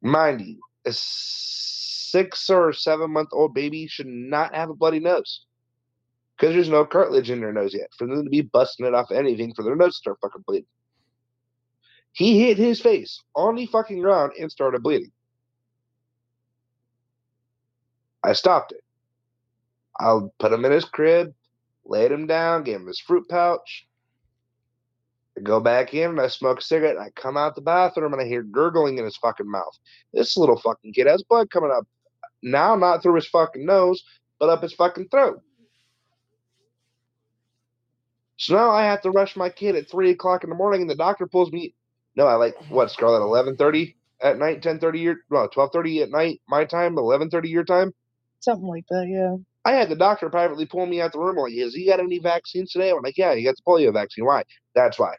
Mind you, a six or seven month old baby should not have a bloody nose because there's no cartilage in their nose yet for them to be busting it off anything for their nose to start fucking bleeding. He hit his face on the fucking ground and started bleeding. I stopped it. I'll put him in his crib, laid him down, gave him his fruit pouch. I go back in and I smoke a cigarette. And I come out the bathroom and I hear gurgling in his fucking mouth. This little fucking kid has blood coming up. Now, not through his fucking nose, but up his fucking throat. So now I have to rush my kid at three o'clock in the morning, and the doctor pulls me. No, I like what Scarlett eleven thirty at night, ten thirty your well twelve thirty at night my time, eleven thirty your time. Something like that, yeah. I had the doctor privately pull me out the room. Like, has he got any vaccines today? I'm like, yeah, he got the polio vaccine. Why? That's why.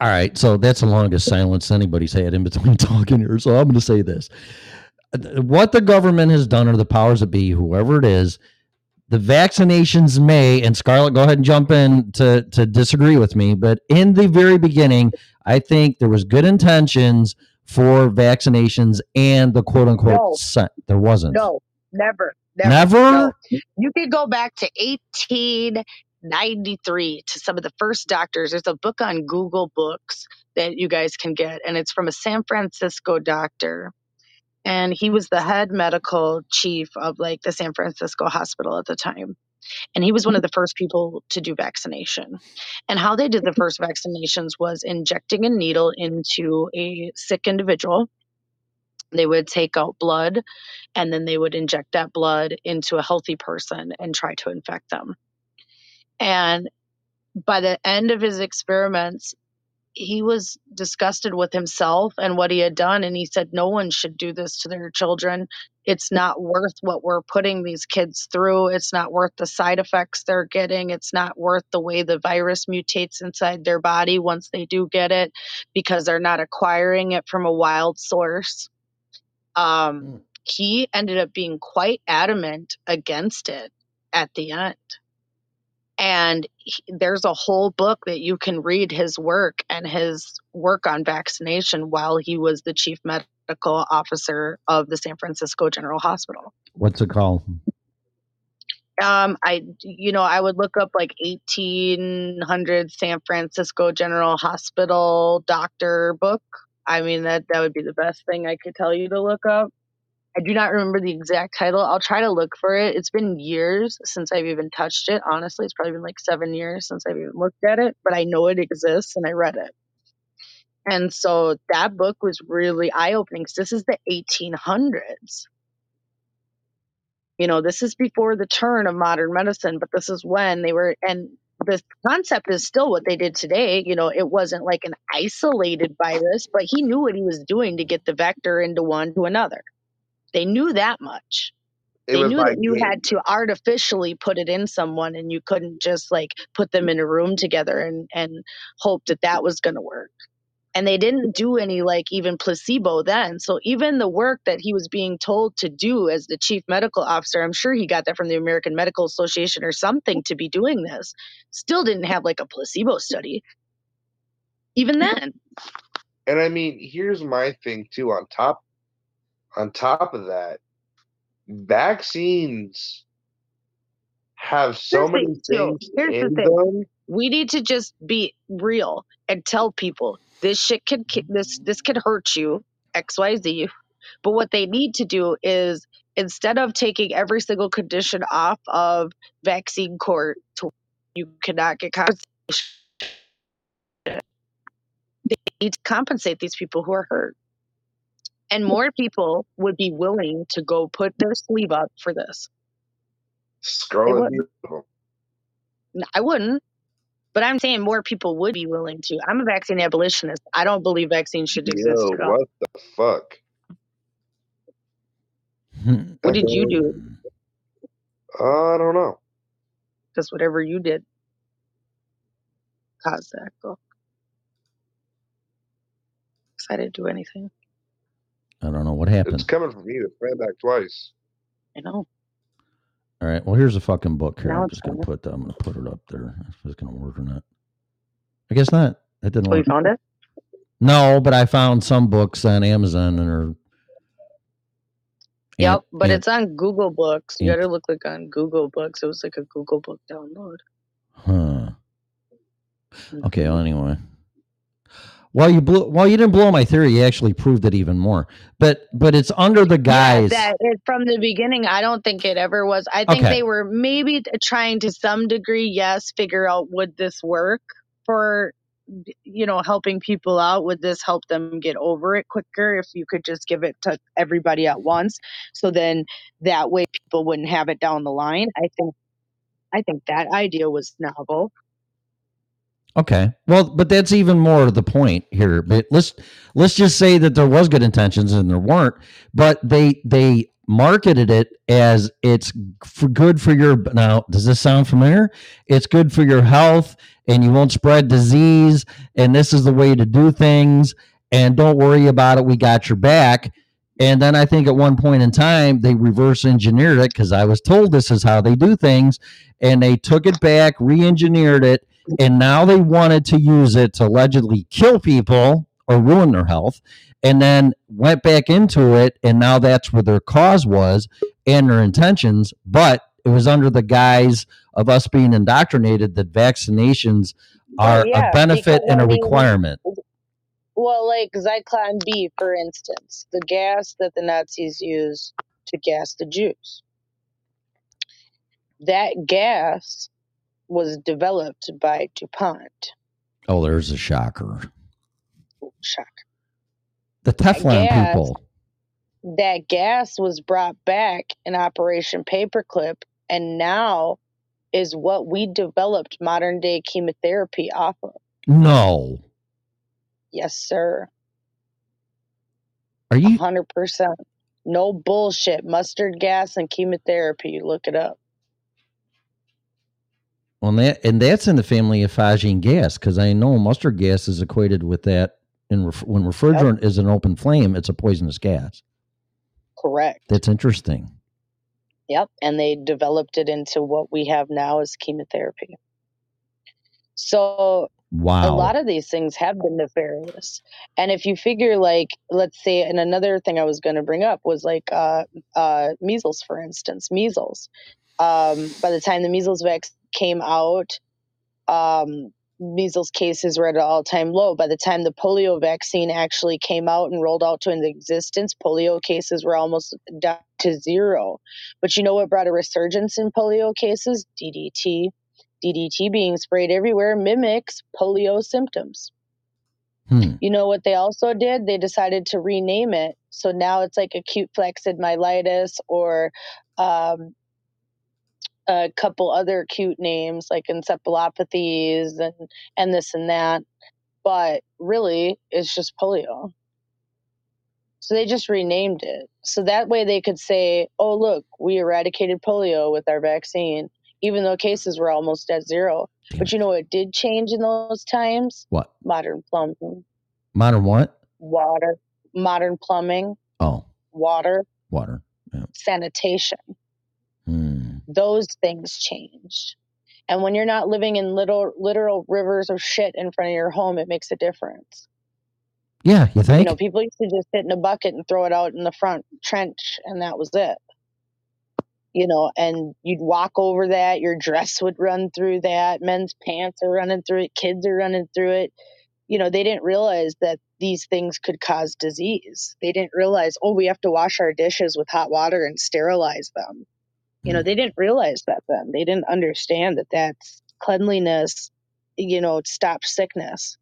All right, so that's the longest silence anybody's had in between talking here. So I'm going to say this: what the government has done, or the powers that be, whoever it is, the vaccinations may. And Scarlett, go ahead and jump in to to disagree with me, but in the very beginning, I think there was good intentions for vaccinations and the quote unquote. No. sen- there wasn't. No, never. Never. Never? no. You could go back to 1893 to some of the first doctors. There's a book on Google Books that you guys can get, and it's from a San Francisco doctor. And he was the head medical chief of like the San Francisco hospital at the time. And he was one of mm-hmm. the first people to do vaccination. And how they did the mm-hmm. first vaccinations was injecting a needle into a sick individual they would take out blood and then they would inject that blood into a healthy person and try to infect them. And by the end of his experiments, he was disgusted with himself and what he had done. And he said, No one should do this to their children. It's not worth what we're putting these kids through. It's not worth the side effects they're getting. It's not worth the way the virus mutates inside their body once they do get it because they're not acquiring it from a wild source um, he ended up being quite adamant against it at the end. And he, there's a whole book that you can read his work and his work on vaccination while he was the chief medical officer of the San Francisco General Hospital. What's it called? Um, I, you know, I would look up like 1800 San Francisco General Hospital doctor book. I mean, that that would be the best thing I could tell you to look up. I do not remember the exact title. I'll try to look for it. It's been years since I've even touched it. Honestly, it's probably been like seven years since I've even looked at it, but I know it exists and I read it. And so that book was really eye opening because this is the 1800s. You know, this is before the turn of modern medicine, but this is when they were, and the concept is still what they did today. You know, it wasn't like an isolated virus, but he knew what he was doing to get the vector into one to another. They knew that much. It they knew like that you had to artificially put it in someone and you couldn't just like put them in a room together and, and hope that that was going to work. And they didn't do any like even placebo then. So even the work that he was being told to do as the chief medical officer, I'm sure he got that from the American Medical Association or something to be doing this, still didn't have like a placebo study. Even then. And I mean, here's my thing too. On top, on top of that, vaccines have so Here's many things here's the in thing. them. We need to just be real and tell people this shit can this this could hurt you XYZ. But what they need to do is instead of taking every single condition off of vaccine court to you cannot get compensation. They need to compensate these people who are hurt. And more people would be willing to go put their sleeve up for this. Scarlett would. Beautiful. N- I wouldn't, but I'm saying more people would be willing to. I'm a vaccine abolitionist. I don't believe vaccines should exist Yo, at all. what the fuck? What did you do? Uh, I don't know. Because whatever you did caused that. Go. 'Cause I didn't do anything. I don't know what happened. It's coming from you. It ran back twice. I know. All right. Well, here's a fucking book here. Now I'm just gonna coming. put that. I'm gonna put it up there. If it's gonna work or not. I guess not. That didn't Oh, you found it? No, but I found some books on Amazon and are. Yep, but and- it's on Google Books. You gotta look like on Google Books. It was like a Google Book download. Huh. Okay. Well, anyway. Well, you blew. Well, you didn't blow my theory. You actually proved it even more. But but it's under the guys. That it, from the beginning, I don't think it ever was. I think Okay. they were maybe trying to some degree, yes, figure out would this work for you know helping people out. Would this help them get over it quicker if you could just give it to everybody at once? So then that way people wouldn't have it down the line. I think I think that idea was novel. Okay. Well, but that's even more the point here. But let's let's just say that there was good intentions and there weren't, but they they marketed it as it's for good for your now does this sound familiar it's good for your health and you won't spread disease and this is the way to do things and don't worry about it we got your back and then i think at one point in time they reverse engineered it because i was told this is how they do things and they took it back re-engineered it and now they wanted to use it to allegedly kill people or ruin their health and then went back into it and now that's where their cause was and their intentions but it was under the guise of us being indoctrinated that vaccinations are yeah, a benefit and a requirement Well, like Zyklon B, for instance, the gas that the Nazis used to gas the Jews. That gas was developed by DuPont. oh there's a shocker Shock. the teflon gas- people That gas was brought back in Operation Paperclip, and now is what we developed modern day chemotherapy off of. no Yes, sir. are you 100%. No bullshit. Mustard gas and chemotherapy. Look it up. Well, and that and that's in the family of phosgene gas because I know mustard gas is equated with that. And ref, when refrigerant is an open flame, it's a poisonous gas. Correct. That's interesting. Yep. And they developed it into what we have now as chemotherapy. So Wow. a lot of these things have been nefarious. And if you figure like, let's say, and another thing I was going to bring up was like uh, uh, measles, for instance, measles. Um, by the time the measles vaccine came out, um, measles cases were at an all-time low. By the time the polio vaccine actually came out and rolled out to into existence, polio cases were almost down to zero. But you know what brought a resurgence in polio cases? DDT. DDT being sprayed everywhere mimics polio symptoms. Hmm. You know what they also did? They decided to rename it. So now it's like acute flaccid myelitis or um, a couple other cute names like encephalopathies and, and this and that. But really, it's just polio. So they just renamed it. So that way they could say, oh, look, we eradicated polio with our vaccine, even though cases were almost at zero. But you know what did change in those times? What? Modern plumbing, Modern what? water, modern plumbing, Oh, water, water. Yeah. sanitation. Those things change. And when you're not living in little literal rivers of shit in front of your home, it makes a difference. Yeah, you You think? know, people used to just sit in a bucket and throw it out in the front trench, and that was it. You know, and you'd walk over that, your dress would run through that, men's pants are running through it, kids are running through it. You know, they didn't realize that these things could cause disease. They didn't realize, oh, we have to wash our dishes with hot water and sterilize them. You know, they didn't realize that then. They didn't understand that that's cleanliness, you know, stops sickness.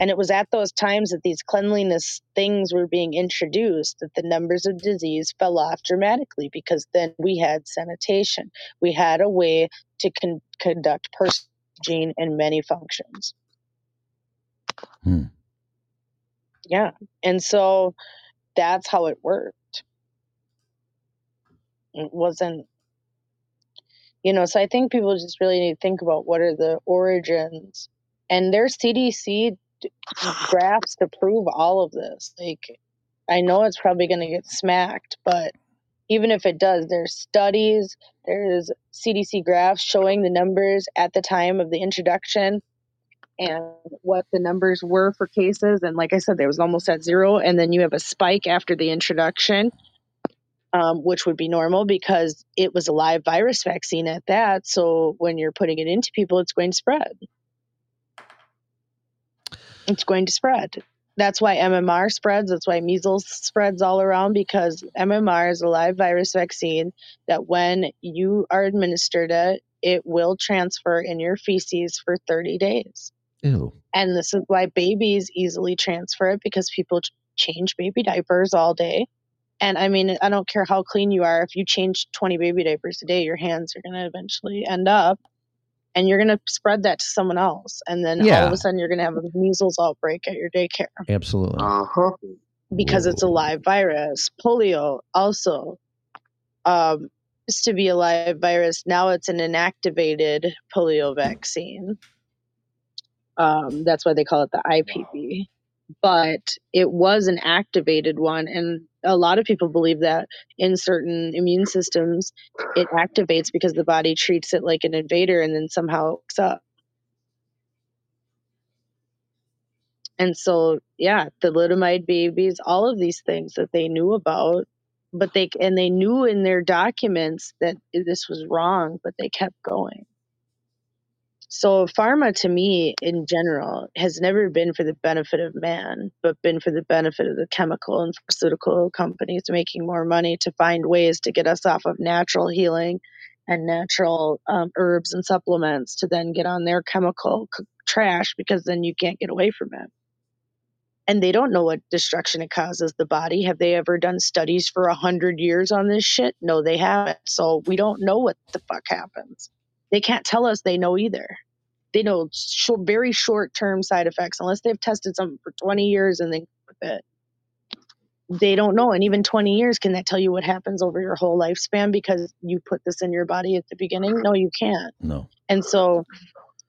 And it was at those times that these cleanliness things were being introduced that the numbers of disease fell off dramatically because then we had sanitation. We had a way to con- conduct person gene in many functions. Hmm. Yeah. And so that's how it worked. It wasn't, you know, so I think people just really need to think about what are the origins. And there's CDC graphs to prove all of this. Like, I know it's probably going to get smacked, but even if it does, there's studies, there's CDC graphs showing the numbers at the time of the introduction and what the numbers were for cases. And like I said, there was almost at zero. And then you have a spike after the introduction, um, which would be normal because it was a live virus vaccine at that. So when you're putting it into people, it's going to spread. It's going to spread. That's why MMR spreads. That's why measles spreads all around because MMR is a live virus vaccine that when you are administered it, it will transfer in your feces for 30 days. Ew. And this is why babies easily transfer it because people change baby diapers all day. And I mean, I don't care how clean you are. If you change 20 baby diapers a day, your hands are going to eventually end up and you're going to spread that to someone else. And then all of a sudden, you're going to have a measles outbreak at your daycare Absolutely. Uh-huh. because it's a live virus. Polio also um, used to be a live virus. Now it's an inactivated polio vaccine. Um, that's why they call it the IPV. But it was an activated one, and a lot of people believe that in certain immune systems, it activates because the body treats it like an invader, and then somehow it works up. And so, yeah, the thalidomide babies, all of these things that they knew about, but they and they knew in their documents that this was wrong, but they kept going. So, pharma to me in general has never been for the benefit of man, but been for the benefit of the chemical and pharmaceutical companies making more money to find ways to get us off of natural healing and natural um, herbs and supplements to then get on their chemical c- trash because then you can't get away from it and they don't know what destruction it causes the body. Have they ever done studies for a hundred years on this shit? No, they haven't. So we don't know what the fuck happens. They can't tell us they know either. They know short, very short term side effects unless they've tested something for 20 years and then with it. They don't know. And even 20 years, can that tell you what happens over your whole lifespan because you put this in your body at the beginning? No, you can't. No. And so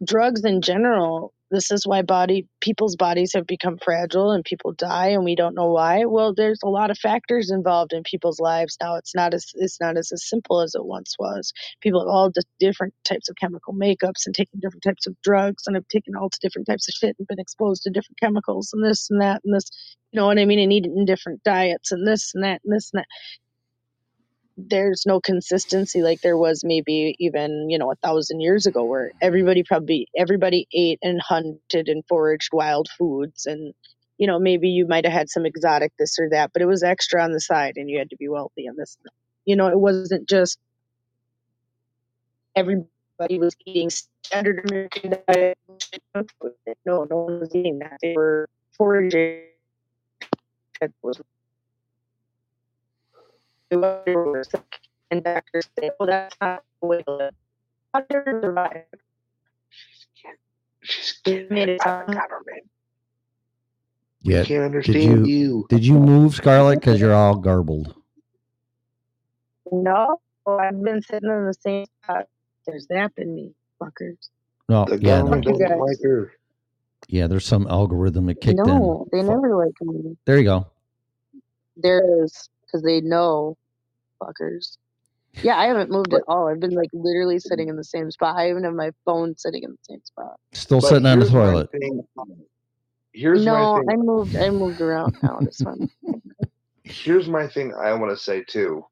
drugs in general, this is why body people's bodies have become fragile and people die and we don't know why. Well, there's a lot of factors involved in people's lives now. It's not as it's not as, as simple as it once was. People have all di- different types of chemical makeups and taken different types of drugs and have taken all different types of shit and been exposed to different chemicals and this and that and this. You know what I mean? And eating different diets and this and that and this and that there's no consistency like there was maybe even you know a thousand years ago where everybody probably everybody ate and hunted and foraged wild foods and you know maybe you might have had some exotic this or that but it was extra on the side and you had to be wealthy and this you know it wasn't just everybody was eating standard american diet. No no one was eating that. They were foraging. It was and doctors say, "Oh, that's not the way to live." How did they survive? She's made it sound Yeah. can't did understand you, you. Did you move, Scarlett? Because you're all garbled. No, well, I've been sitting in the same spot. They're zapping me, fuckers. No, The yeah, government no, You doesn't guys. like her. yeah. There's some algorithm that kicked in. No, they never like me. There you go. There is because they know, fuckers. Yeah, I haven't moved at all. I've been like literally mm-hmm. sitting in the same spot. I even have my phone sitting in the same spot. Still But sitting on the here's my toilet. thing. Here's no, my thing. I moved. I moved around now. This one. Here's my thing. I want to say too,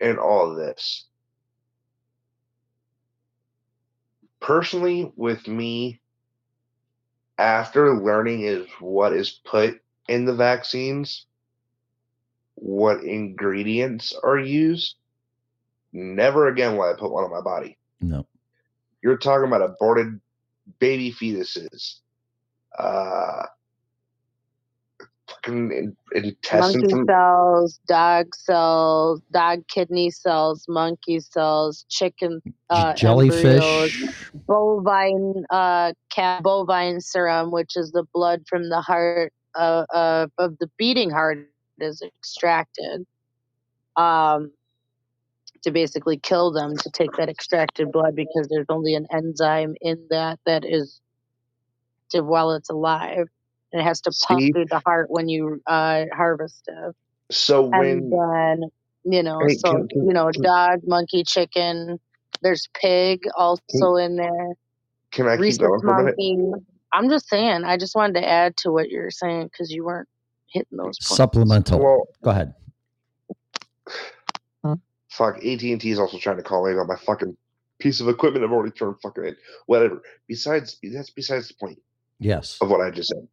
in all of this. Personally, with me, after learning is what is put in the vaccines, what ingredients are used, never again will I put one on my body. No. You're talking about aborted baby fetuses, uh, fucking in- intestines. monkey cells, dog cells, dog kidney cells, monkey cells, chicken uh, jellyfish. embryos, bovine uh, cat bovine serum, which is the blood from the heart uh, uh, of the beating heart, is extracted um, to basically kill them to take that extracted blood because there's only an enzyme in that that is to while it's alive and it has to pump See? through the heart when you uh, harvest it. So And when then, you know, Hey, so, can- can- you know, can- dog, monkey, chicken. There's pig also in there. can I keep going for a minute? I'm just saying. I just wanted to add to what you're saying because you weren't hitting those points. Supplemental. Well- Go ahead. Fuck, AT and T is also trying to call in on my fucking piece of equipment. I've already turned fucking in. Whatever. Besides, that's besides the point Yes. of what I just said.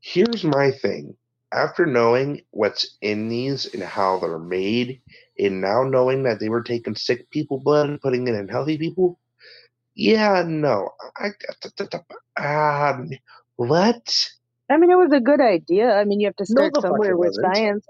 Here's my thing. After knowing what's in these and how they're made, and now knowing that they were taking sick people blood and putting it in healthy people, yeah, no, I, um, what? I mean, it was a good idea. I mean, you have to No, start the fuck somewhere it with wasn't. science.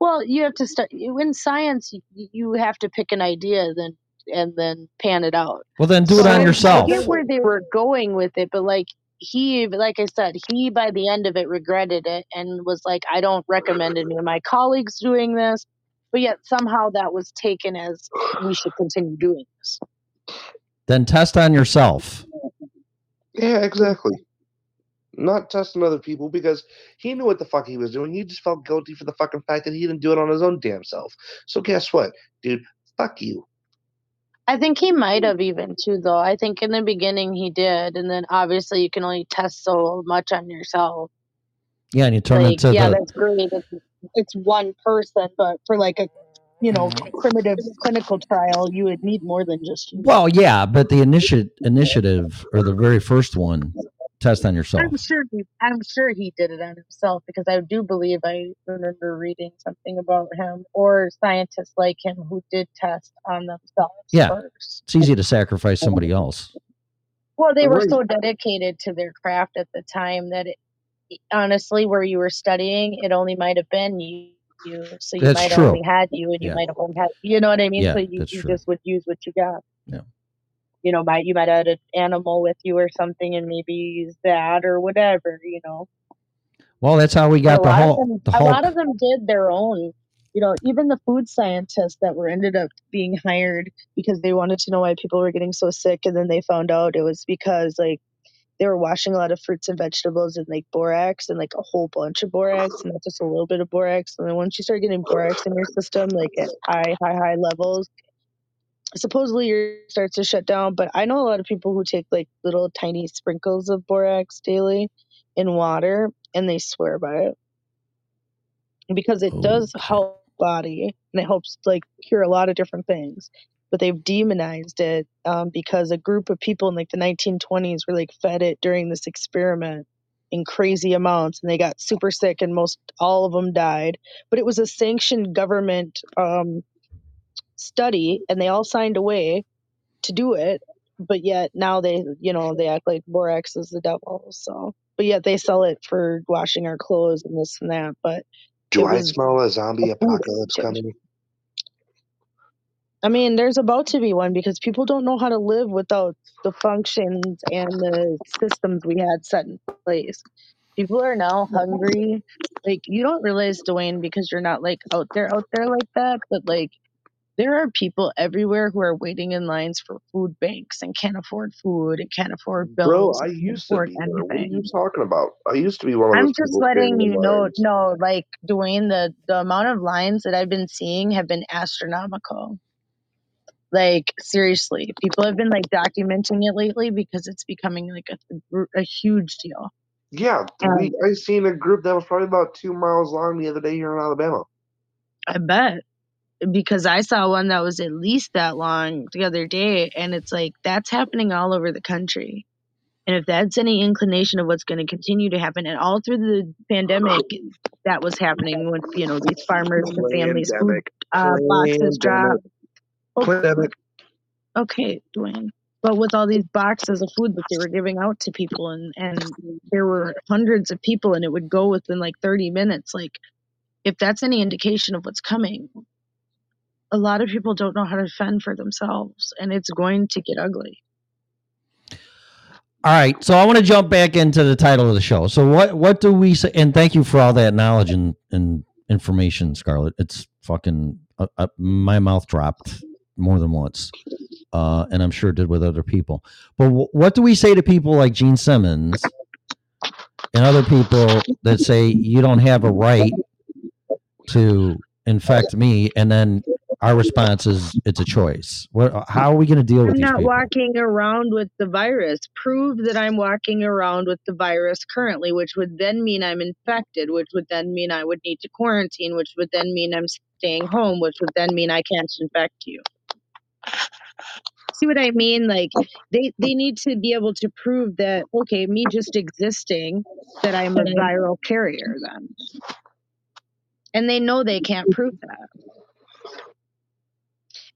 Well, you have to start in science. You, you have to pick an idea, then and then pan it out. Well, then do it So on I- yourself. I get where they were going with it, but like he, like I said, he by the end of it regretted it and was like, I don't recommend any of my colleagues doing this. But yet somehow that was taken as we should continue doing this. Then test on yourself. Yeah, exactly. Not testing other people because he knew what the fuck he was doing. He just felt guilty for the fucking fact that he didn't do it on his own damn self. So guess what, dude? Fuck you. I think he might have even too, though. I think in the beginning he did, and then obviously you can only test so much on yourself. Yeah, and you turn like, into yeah, the that's great. It's, it's one person, but for like a, you know, mm. primitive clinical trial, you would need more than just you. well, yeah, but the initiative initiative or the very first one, test on yourself. I'm sure he, I'm sure he did it on himself because I do believe I remember reading something about him or scientists like him who did test on themselves Yeah, first. it's easy to sacrifice somebody else. Well, they were so dedicated to their craft at the time that it, honestly, where you were studying, it only might have been you. you so you That's might true. only had you, and you Yeah. might have only had, you know what I mean? Yeah, so you, that's you just would use what you got. Yeah. You know, might you might had an animal with you or something, and maybe use that or whatever. You know. Well, that's how we got the whole them, the a lot of them did their own. You know, even the food scientists that were ended up being hired because they wanted to know why people were getting so sick, and then they found out it was because like they were washing a lot of fruits and vegetables in like borax and like a whole bunch of borax, and not just a little bit of borax. And then once you start getting borax in your system, like at high, high, high levels, supposedly your starts to shut down. But I know a lot of people who take like little tiny sprinkles of borax daily in water, and they swear by it because it does help body and it helps like cure a lot of different things but they've demonized it um, because a group of people in like the 1920s were like fed it during this experiment in crazy amounts and they got super sick and most all of them died but it was a sanctioned government um, study and they all signed away to do it but yet now they you know they act like borax is the devil so but yet they sell it for washing our clothes and this and that but Do I smell a zombie apocalypse coming? I mean, there's about to be one because people don't know how to live without the functions and the systems we had set in place. People are now hungry. Like you don't realize, Dwayne, because you're not like out there, out there like that. But like, there are people everywhere who are waiting in lines for food banks and can't afford food and can't afford bills. Bro. I used to be. What are you talking about? I used to be one of I'm just letting you know, no, like Dwayne, the the amount of lines that I've been seeing have been astronomical. Like seriously, people have been like documenting it lately because it's becoming like a a huge deal. Yeah, we, um I seen a group that was probably about two miles long the other day here in Alabama. I bet because I saw one that was at least that long the other day, and it's like that's happening all over the country. And if that's any inclination of what's going to continue to happen, and all through the pandemic, that was happening when you know these farmers and families food uh, boxes drop. Pandemic. Okay, Dwayne. But with all these boxes of food that they were giving out to people, and and there were hundreds of people, and it would go within like thirty minutes. Like, if that's any indication of what's coming, a lot of people don't know how to fend for themselves, and it's going to get ugly. All right, so I want to jump back into the title of the show. So what what do we say? And thank you for all that knowledge and, and information, Scarlett. It's fucking uh, uh, my mouth dropped more than once, uh, and I'm sure it did with other people. But w- what do we say to people like Gene Simmons and other people that say you don't have a right to infect me, and then our response is it's a choice. What? How are we going to deal with I'm not people? walking around with the virus. Prove that I'm walking around with the virus currently, which would then mean I'm infected, which would then mean I would need to quarantine, which would then mean I'm staying home, which would then mean I can't infect you. See what I mean? Like they they need to be able to prove that okay, me just existing, that I'm a viral carrier then. And they know they can't prove that.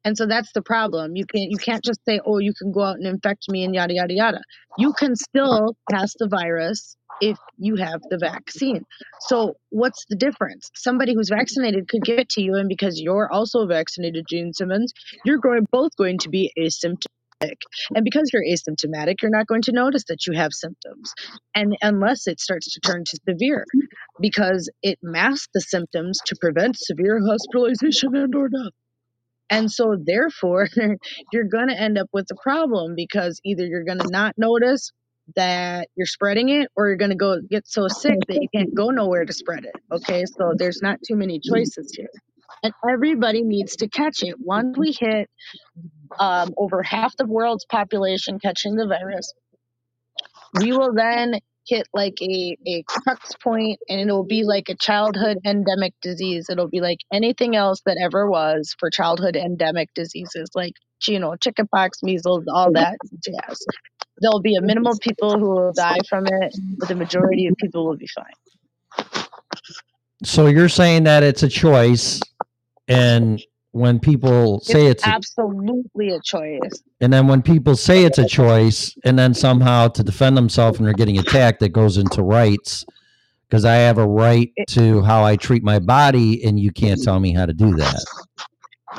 And so that's the problem. You can't you can't just say, "Oh, you can go out and infect me and yada yada yada." You can still pass the virus if you have the vaccine. So what's the difference? Somebody who's vaccinated could get it to you, and because you're also vaccinated, Gene Simmons, you're going both going to be asymptomatic. And because you're asymptomatic, you're not going to notice that you have symptoms. And unless it starts to turn to severe, because it masks the symptoms to prevent severe hospitalization and or death. And so, therefore, you're going to end up with a problem because either you're going to not notice that you're spreading it or you're going to go get so sick that you can't go nowhere to spread it. Okay. So, there's not too many choices here. And everybody needs to catch it. Once we hit um, over half the world's population catching the virus, we will then hit like a, a crux point and it'll be like a childhood endemic disease. It'll be like anything else that ever was for childhood endemic diseases, like you know, chickenpox, measles, all that jazz. There'll be a minimum of people who will die from it, but the majority of people will be fine. So you're saying that it's a choice, and when people say it's it's, a, absolutely a choice. and then when people say it's a choice, and then somehow to defend themselves when they're getting attacked, that goes into rights because I have a right to how I treat my body, and you can't tell me how to do that.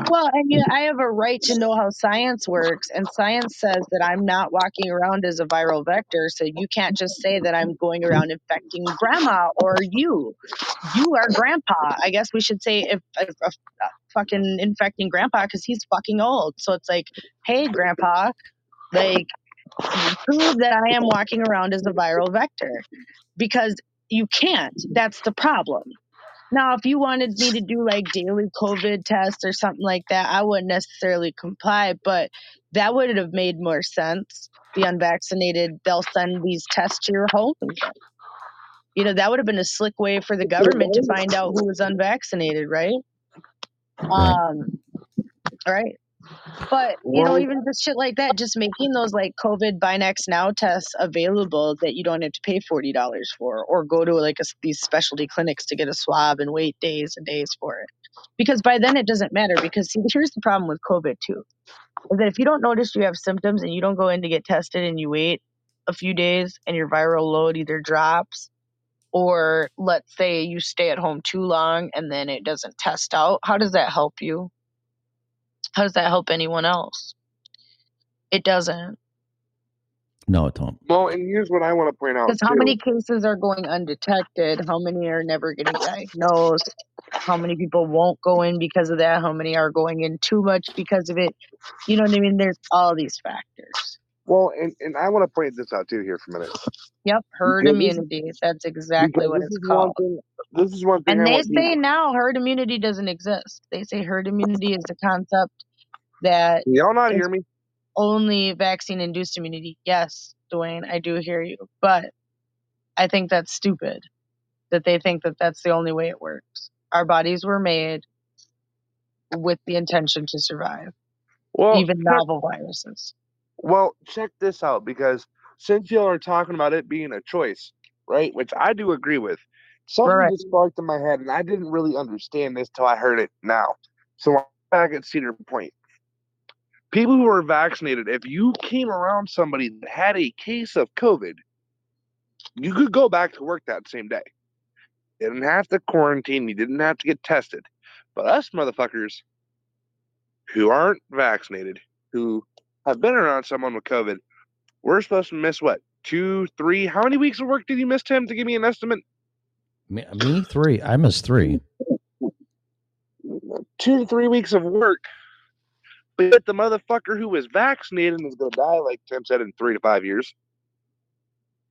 Well, and you, I have a right to know how science works, and science says that I'm not walking around as a viral vector. So you can't just say that I'm going around infecting grandma or you. You are grandpa. I guess we should say if, if, if uh, fucking infecting grandpa because he's fucking old. So it's like, hey, grandpa, like prove that I am walking around as a viral vector because you can't. That's the problem. Now, if you wanted me to do like daily COVID tests or something like that, I wouldn't necessarily comply, but that would have made more sense. The unvaccinated, they'll send these tests to your home. You know, that would have been a slick way for the government to find out who was unvaccinated, right? Um, all right. But you know, even just shit like that, just making those like COVID BinaxNOW tests available that you don't have to pay forty dollars for, or go to like a, these specialty clinics to get a swab and wait days and days for it. Because by then it doesn't matter. Because see, here's the problem with COVID too, is that if you don't notice you have symptoms and you don't go in to get tested and you wait a few days and your viral load either drops or let's say you stay at home too long and then it doesn't test out, how does that help you? How does that help anyone else? It doesn't. No, it don't. Well, and here's what I want to point out Because how too. many cases are going undetected? How many are never getting diagnosed? How many people won't go in because of that? How many are going in too much because of it? You know what I mean? There's all these factors. Well, and, and I want to point this out too here for a minute. Yep, herd this- immunity. That's exactly because what this it's is one called. thing. This is one thing. And I they want say now herd immunity doesn't exist. They say herd immunity is a concept that Can y'all not is hear me? only vaccine induced immunity. Yes, Dwayne, I do hear you. But I think that's stupid that they think that that's the only way it works. Our bodies were made with the intention to survive, Well, even novel viruses. Well, check this out because since y'all are talking about it being a choice, right? Which I do agree with. Something Right. just sparked in my head, and I didn't really understand this till I heard it now. So I'm back at Cedar Point. People who are vaccinated, if you came around somebody that had a case of COVID, you could go back to work that same day. You didn't have to quarantine. You didn't have to get tested. But us motherfuckers who aren't vaccinated, who have been around someone with COVID, we're supposed to miss what? Two, three? How many weeks of work did you miss, Tim, to give me an estimate? Me, me three. I missed three. Two to three weeks of work. But the motherfucker who was vaccinated and is going to die, like Tim said, in three to five years,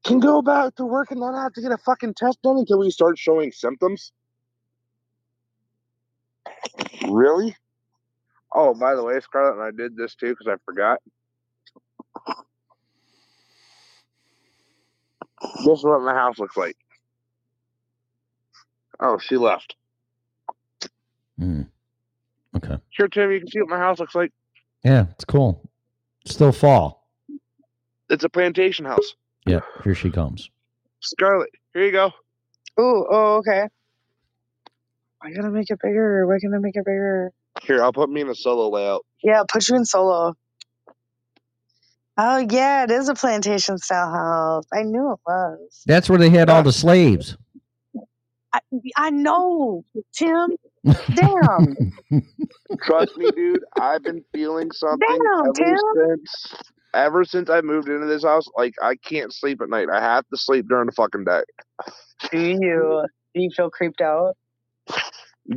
can go back to work and not have to get a fucking test done until we start showing symptoms. Really? Oh, by the way, Scarlett and I did this too because I forgot. This is what my house looks like. Oh, she left. Hmm. Okay. Here, Tim, you can see what my house looks like. Yeah, it's cool. Still fall. It's a plantation house. Yeah, here she comes. Scarlett, here you go. Ooh, oh, okay. I gotta make it bigger. Why can I make it bigger? Here, I'll put me in a solo layout. Yeah, put you in solo. Oh yeah, it is a plantation style house. I knew it was. That's where they had all the slaves. I, I know, Tim. Damn. Trust me, dude. I've been feeling something Damn, ever Tim. since ever since I moved into this house. Like I can't sleep at night. I have to sleep during the fucking day. Do you? Do you feel creeped out?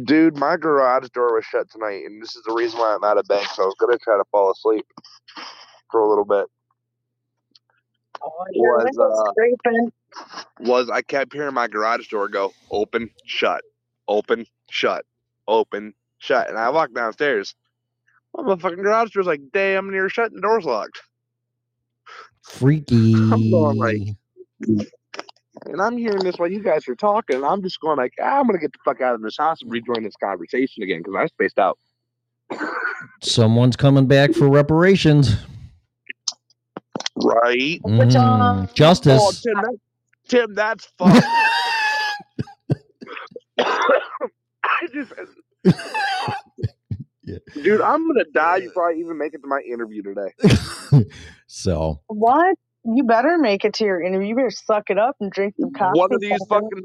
Dude, my garage door was shut tonight, and this is the reason why I'm out of bed. So I was gonna try to fall asleep for a little bit. Oh, Was, uh. Was I kept hearing my garage door go open, shut, open, shut, open, shut, and I walked downstairs. My motherfucking garage door's like damn near shut, and the door's locked. Freaky. I'm going like, and I'm hearing this while you guys are talking, and I'm just going like, ah, I'm gonna get the fuck out of this house and rejoin this conversation again because I spaced out. Someone's coming back for reparations. Right. Mm, justice. Oh, Tim, that, Tim, that's fucked. I just, dude, I'm gonna die before I even make it to my interview today. So What? You better make it to your interview. You better suck it up and drink some coffee. One of these fucking